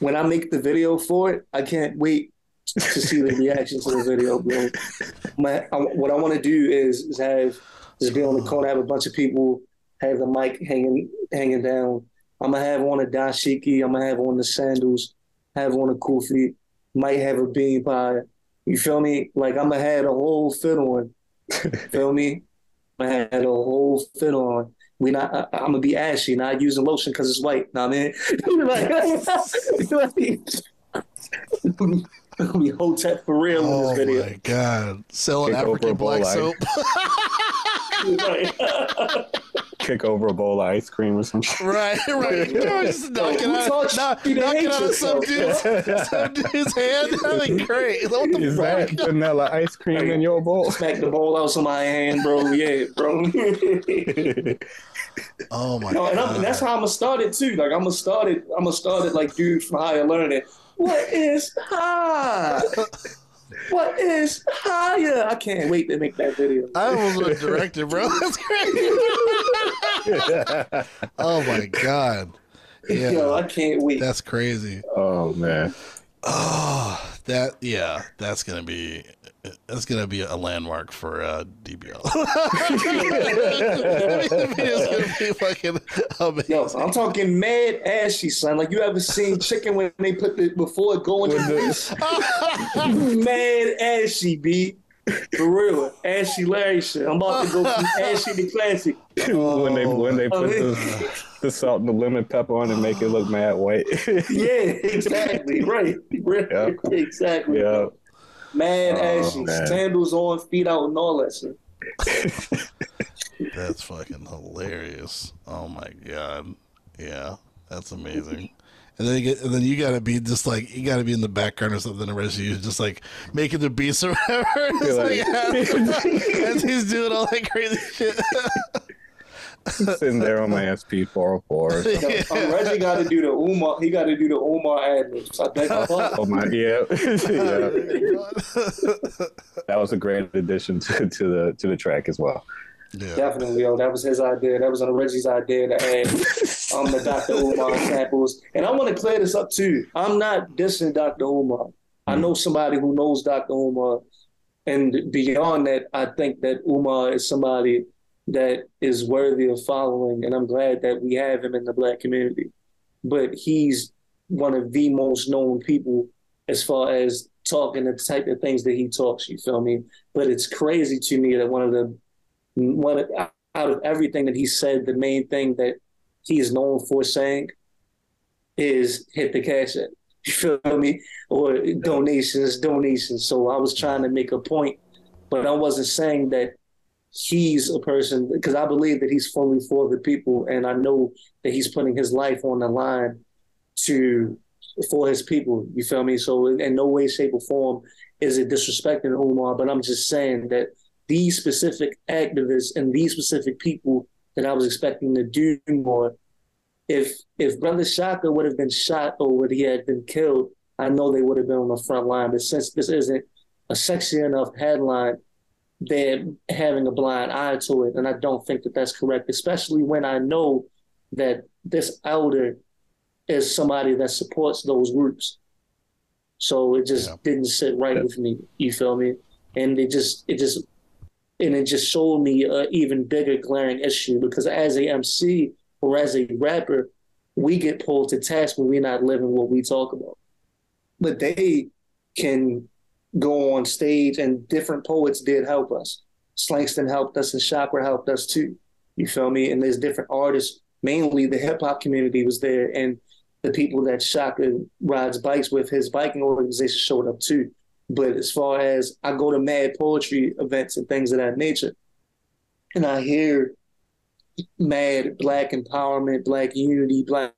When I make the video for it, I can't wait to see the reaction to the video, bro. My, I, what I want to do is, is have just be on the corner, have a bunch of people, have the mic hanging hanging down. I'm gonna have on a dashiki. I'm gonna have on the sandals. Have on a kufi. Might have a bean pie. You feel me? Like I'm gonna have a whole fit on. feel me? I had a whole fit on we not. I, am gonna be ashy, not using lotion because it's white. Know what I mean, like, be Hotep for real oh in this oh video. Oh my god, selling Kick African black soap. Kick over a bowl of ice cream or something. Right, right. You know, just knocking out, knock, knocking out some dude's, some dude's hand. That'd be great. What the Is fuck? that vanilla ice cream in your bowl? Smack the bowl out of my hand, bro. Yeah, bro. Oh my no, god! And, and, that's how I'm gonna start it too. Like I'm gonna start it. I'm gonna start it like dude from higher learning. What is high? What is higher? I can't wait to make that video. I almost went director, bro. That's crazy. oh my god! Yeah, Yo, I can't wait. That's crazy. Oh man. Oh, that yeah, that's gonna be that's gonna be a landmark for uh, DBL. it's gonna be fucking amazing. Yo, I'm talking mad ashy, son. Like you ever seen chicken when they put the before it going to this? mad ashy, b. For real, ashy Larry shit. I'm about to go from ashy to classic. when they when they put the, the salt and the lemon pepper on and make it look mad white. yeah, exactly. Right. Yep. Exactly. Yeah. Man, oh, ashy, man. sandals on, feet out, and all that shit. That's fucking hilarious. Oh my god. Yeah, that's amazing. and then you get, and then you gotta be just like you gotta be in the background or something. The rest of you just like making the beats or whatever. Just like, as he's doing all that crazy shit. Sitting there on my SP four hundred four. Um, Reggie got to do the Umar. He got to do the Umar ad libs. I think. Oh my, yeah, yeah. that was a great addition to, to the to the track as well. Yeah. Definitely, yo. That was his idea. That was on Reggie's idea to add um, the Dr. Umar samples. And I want to clear this up too. I'm not dissing Dr. Umar. I know somebody who knows Dr. Umar. And beyond that, I think that Umar is somebody that is worthy of following. And I'm glad that we have him in the black community. But he's one of the most known people as far as talking the type of things that he talks, you feel me? But it's crazy to me that one of the one out of everything that he said, the main thing that he is known for saying is hit the cash app. You feel me? Or donations, donations. So I was trying to make a point, but I wasn't saying that he's a person because I believe that he's fully for the people, and I know that he's putting his life on the line to for his people. You feel me? So in no way, shape, or form is it disrespecting Umar, but I'm just saying that these specific activists and these specific people that I was expecting to do more. If if Brother Shaka would have been shot or would he had been killed, I know they would have been on the front line. But since this isn't a sexy enough headline, they're having a blind eye to it, and I don't think that that's correct. Especially when I know that this elder is somebody that supports those groups. So it just yeah. didn't sit right yeah. with me. You feel me? And it just it just and it just showed me an even bigger glaring issue because as a MC or as a rapper, we get pulled to task when we're not living what we talk about. But they can go on stage, and different poets did help us. Slangston helped us, and Chakra helped us too. You feel me? And there's different artists. Mainly, the hip hop community was there, and the people that Shaka rides bikes with, his biking organization showed up too. But as far as I go to mad poetry events and things of that nature, and I hear mad black empowerment, black unity, black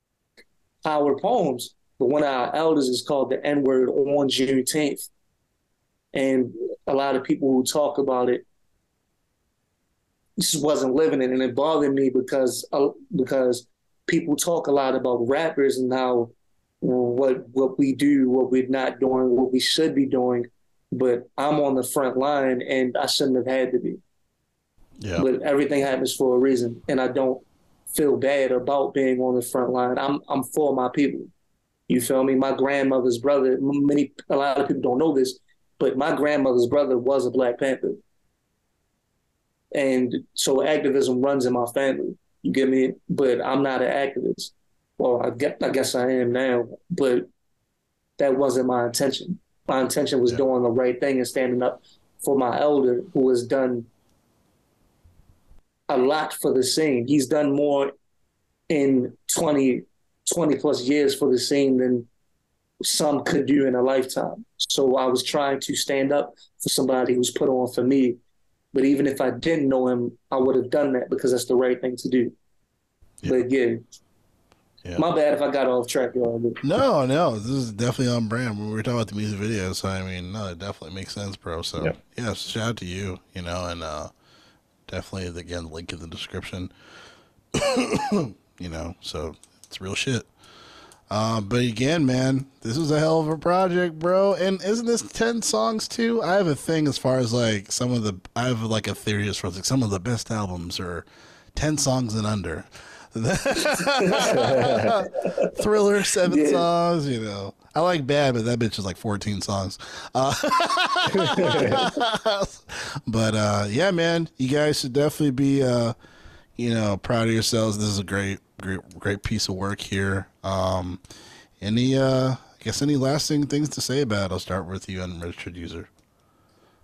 power poems. But one of our elders is called the N word on Juneteenth. And a lot of people who talk about it just wasn't living it. And it bothered me because uh, because people talk a lot about rappers and how what what we do, what we're not doing, what we should be doing. But I'm on the front line, and I shouldn't have had to be. Yeah. But everything happens for a reason, and I don't feel bad about being on the front line. I'm I'm for my people. You feel me? My grandmother's brother. Many a lot of people don't know this, but my grandmother's brother was a Black Panther, and so activism runs in my family. You get me? But I'm not an activist. Well, I guess, I guess I am now, but that wasn't my intention. My intention was yeah. doing the right thing and standing up for my elder who has done a lot for the scene. He's done more in 20, 20 plus years for the scene than some could do in a lifetime. So I was trying to stand up for somebody who's put on for me. But even if I didn't know him, I would have done that because that's the right thing to do. Yeah. But yeah, yeah. My bad if I got off track, y'all. No, no, this is definitely on brand. When we were talking about the music video, so I mean, no, it definitely makes sense, bro. So yeah, yeah shout out to you, you know, and uh definitely again link in the description. you know, so it's real shit. Uh, but again, man, this was a hell of a project, bro. And isn't this ten songs too? I have a thing as far as like some of the I have like a theory as far as like some of the best albums are ten songs and under. Thriller, seven yeah. songs, you know. I like bad, but that bitch is like 14 songs. Uh, but uh, yeah, man, you guys should definitely be, uh, you know, proud of yourselves. This is a great, great, great piece of work here. Um, any, uh, I guess, any lasting things to say about it? I'll start with you, unregistered user.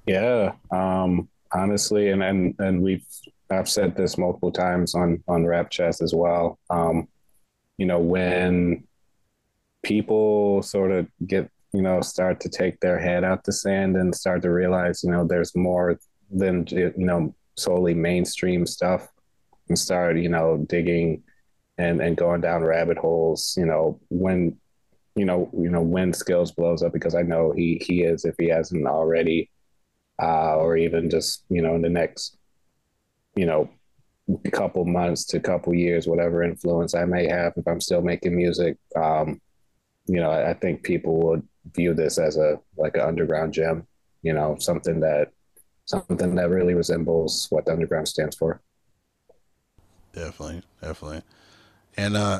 Yeah, um, honestly, and and and we've I've said this multiple times on on Rap Chest as well. Um, you know, when people sort of get you know start to take their head out the sand and start to realize you know there's more than you know solely mainstream stuff and start you know digging and and going down rabbit holes you know when you know, you know when Skills blows up because I know he he is if he hasn't already, uh, or even just you know in the next, you know, couple months to couple years, whatever influence I may have if I'm still making music. Um, you know, I, I think people would view this as a like an underground gem. You know, something that something that really resembles what the underground stands for. Definitely, definitely. And uh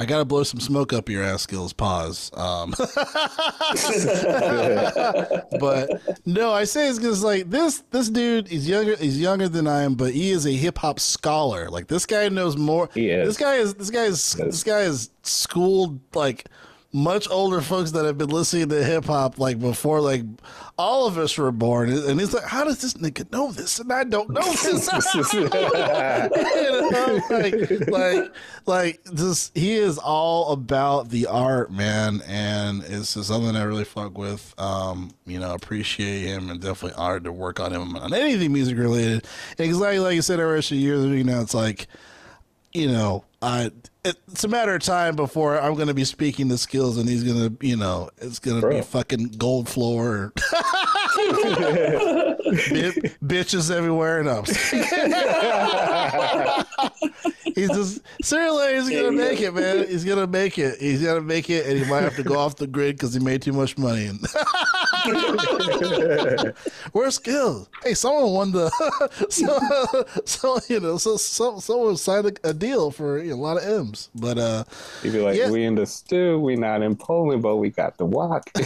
I gotta blow some smoke up your ass skills. Pause. Um, but no, I say it's because like this this dude is younger. He's younger than I am, but he is a hip hop scholar. Like this guy knows more. He is. This guy is. This guy is. This guy is schooled like much older folks that have been listening to hip hop like before like all of us were born. And he's like how does this nigga know this? And I don't know this. You know? like like like just he is all about the art man. And it's just something I really fuck with. Um you know appreciate him and definitely honored to work on him on anything music related. Exactly like you said earlier years you know it's like you know I it's a matter of time before I'm going to be speaking the skills, and he's going to, you know, it's going to be fucking gold floor, bitches everywhere, and up. he's just seriously, he's going to make it, man. He's going to make it. He's going to make it, and he might have to go off the grid because he made too much money. Where's skills? Hey, someone won the, so, so you know, so, so someone signed a, a deal for you know, a lot of M's. But uh You'd be like, yeah. we in the stew, we not in Poland, but we got the walk.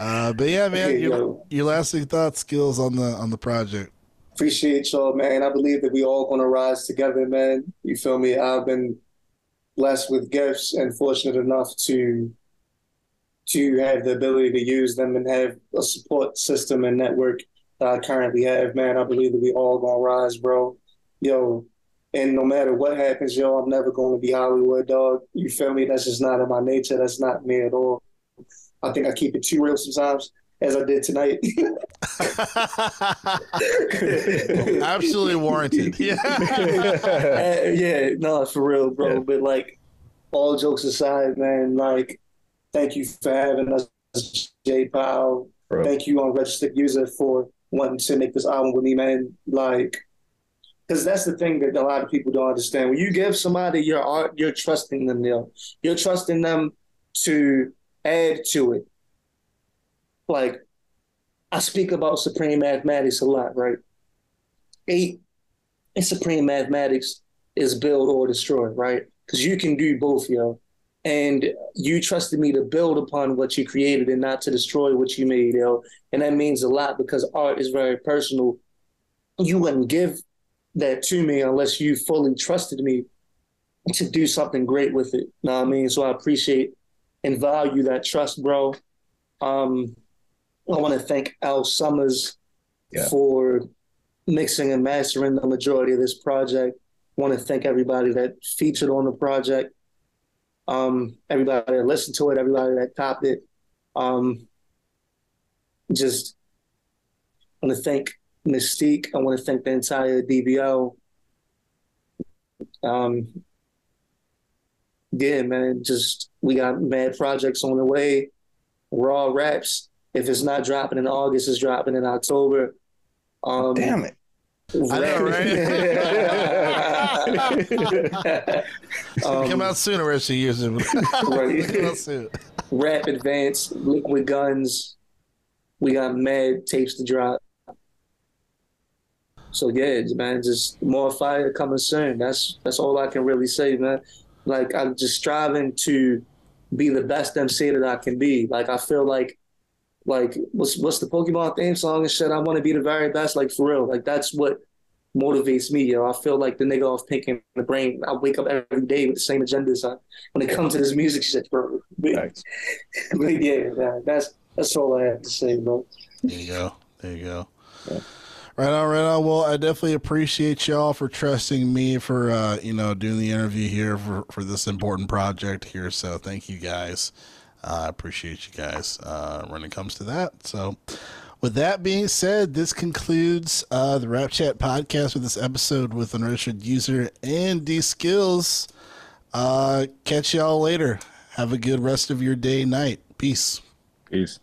uh but yeah, man, okay, your, your lasting thoughts, skills on the on the project. Appreciate y'all, man. I believe that we all gonna rise together, man. You feel me? I've been blessed with gifts and fortunate enough to to have the ability to use them and have a support system and network that I currently have, man. I believe that we all gonna rise, bro yo, and no matter what happens, yo, I'm never to be Hollywood, dog. You feel me? That's just not in my nature. That's not me at all. I think I keep it too real sometimes, as I did tonight. Absolutely warranted. Yeah. uh, yeah, no, for real, bro. Yeah. But like, all jokes aside, man, like, thank you for having us, J Powell. Thank you Unregistered User for wanting to make this album with me, man. Like, because that's the thing that a lot of people don't understand. When you give somebody your art, you're trusting them. You you're trusting them to add to it. Like I speak about supreme mathematics a lot, right? Eight in supreme mathematics is build or destroy, right? Because you can do both, yo. And you trusted me to build upon what you created and not to destroy what you made, yo. And that means a lot because art is very personal. You wouldn't give that to me unless you fully trusted me to do something great with it. Know what I mean? So I appreciate and value that trust, bro. Um, I want to thank Al Summers yeah. for mixing and mastering the majority of this project. I want to thank everybody that featured on the project, um, everybody that listened to it, everybody that topped it. Um, just want to thank Mystique. I want to thank the entire DBO. Um, yeah, man, just we got mad projects on the way. Raw raps. If it's not dropping in August, it's dropping in October. Um, Damn it. I know, right? um, Come out sooner, rest of years. right. Come out soon. Rap Advance, Liquid Guns. We got mad tapes to drop. So yeah, man, just more fire coming soon. That's that's all I can really say, man. Like I'm just striving to be the best MC that I can be. Like I feel like like what's what's the Pokemon theme song and shit. I want to be the very best. Like for real. Like that's what motivates me, yo. I feel like the nigga off Pinky and the Brain. I wake up every day with the same agendas on, when it comes to this music shit, bro. But, but yeah, man, that's that's all I have to say, bro. There you go. There you go. Yeah. Right on, right on. Well, I definitely appreciate y'all for trusting me for uh, you know doing the interview here for for this important project here. So thank you guys. I uh, appreciate you guys uh, when it comes to that. So, with that being said, this concludes uh, the Rap Chat podcast with this episode with unregistered user and Dskillz. Uh, catch y'all later. Have a good rest of your day, night. Peace. Peace.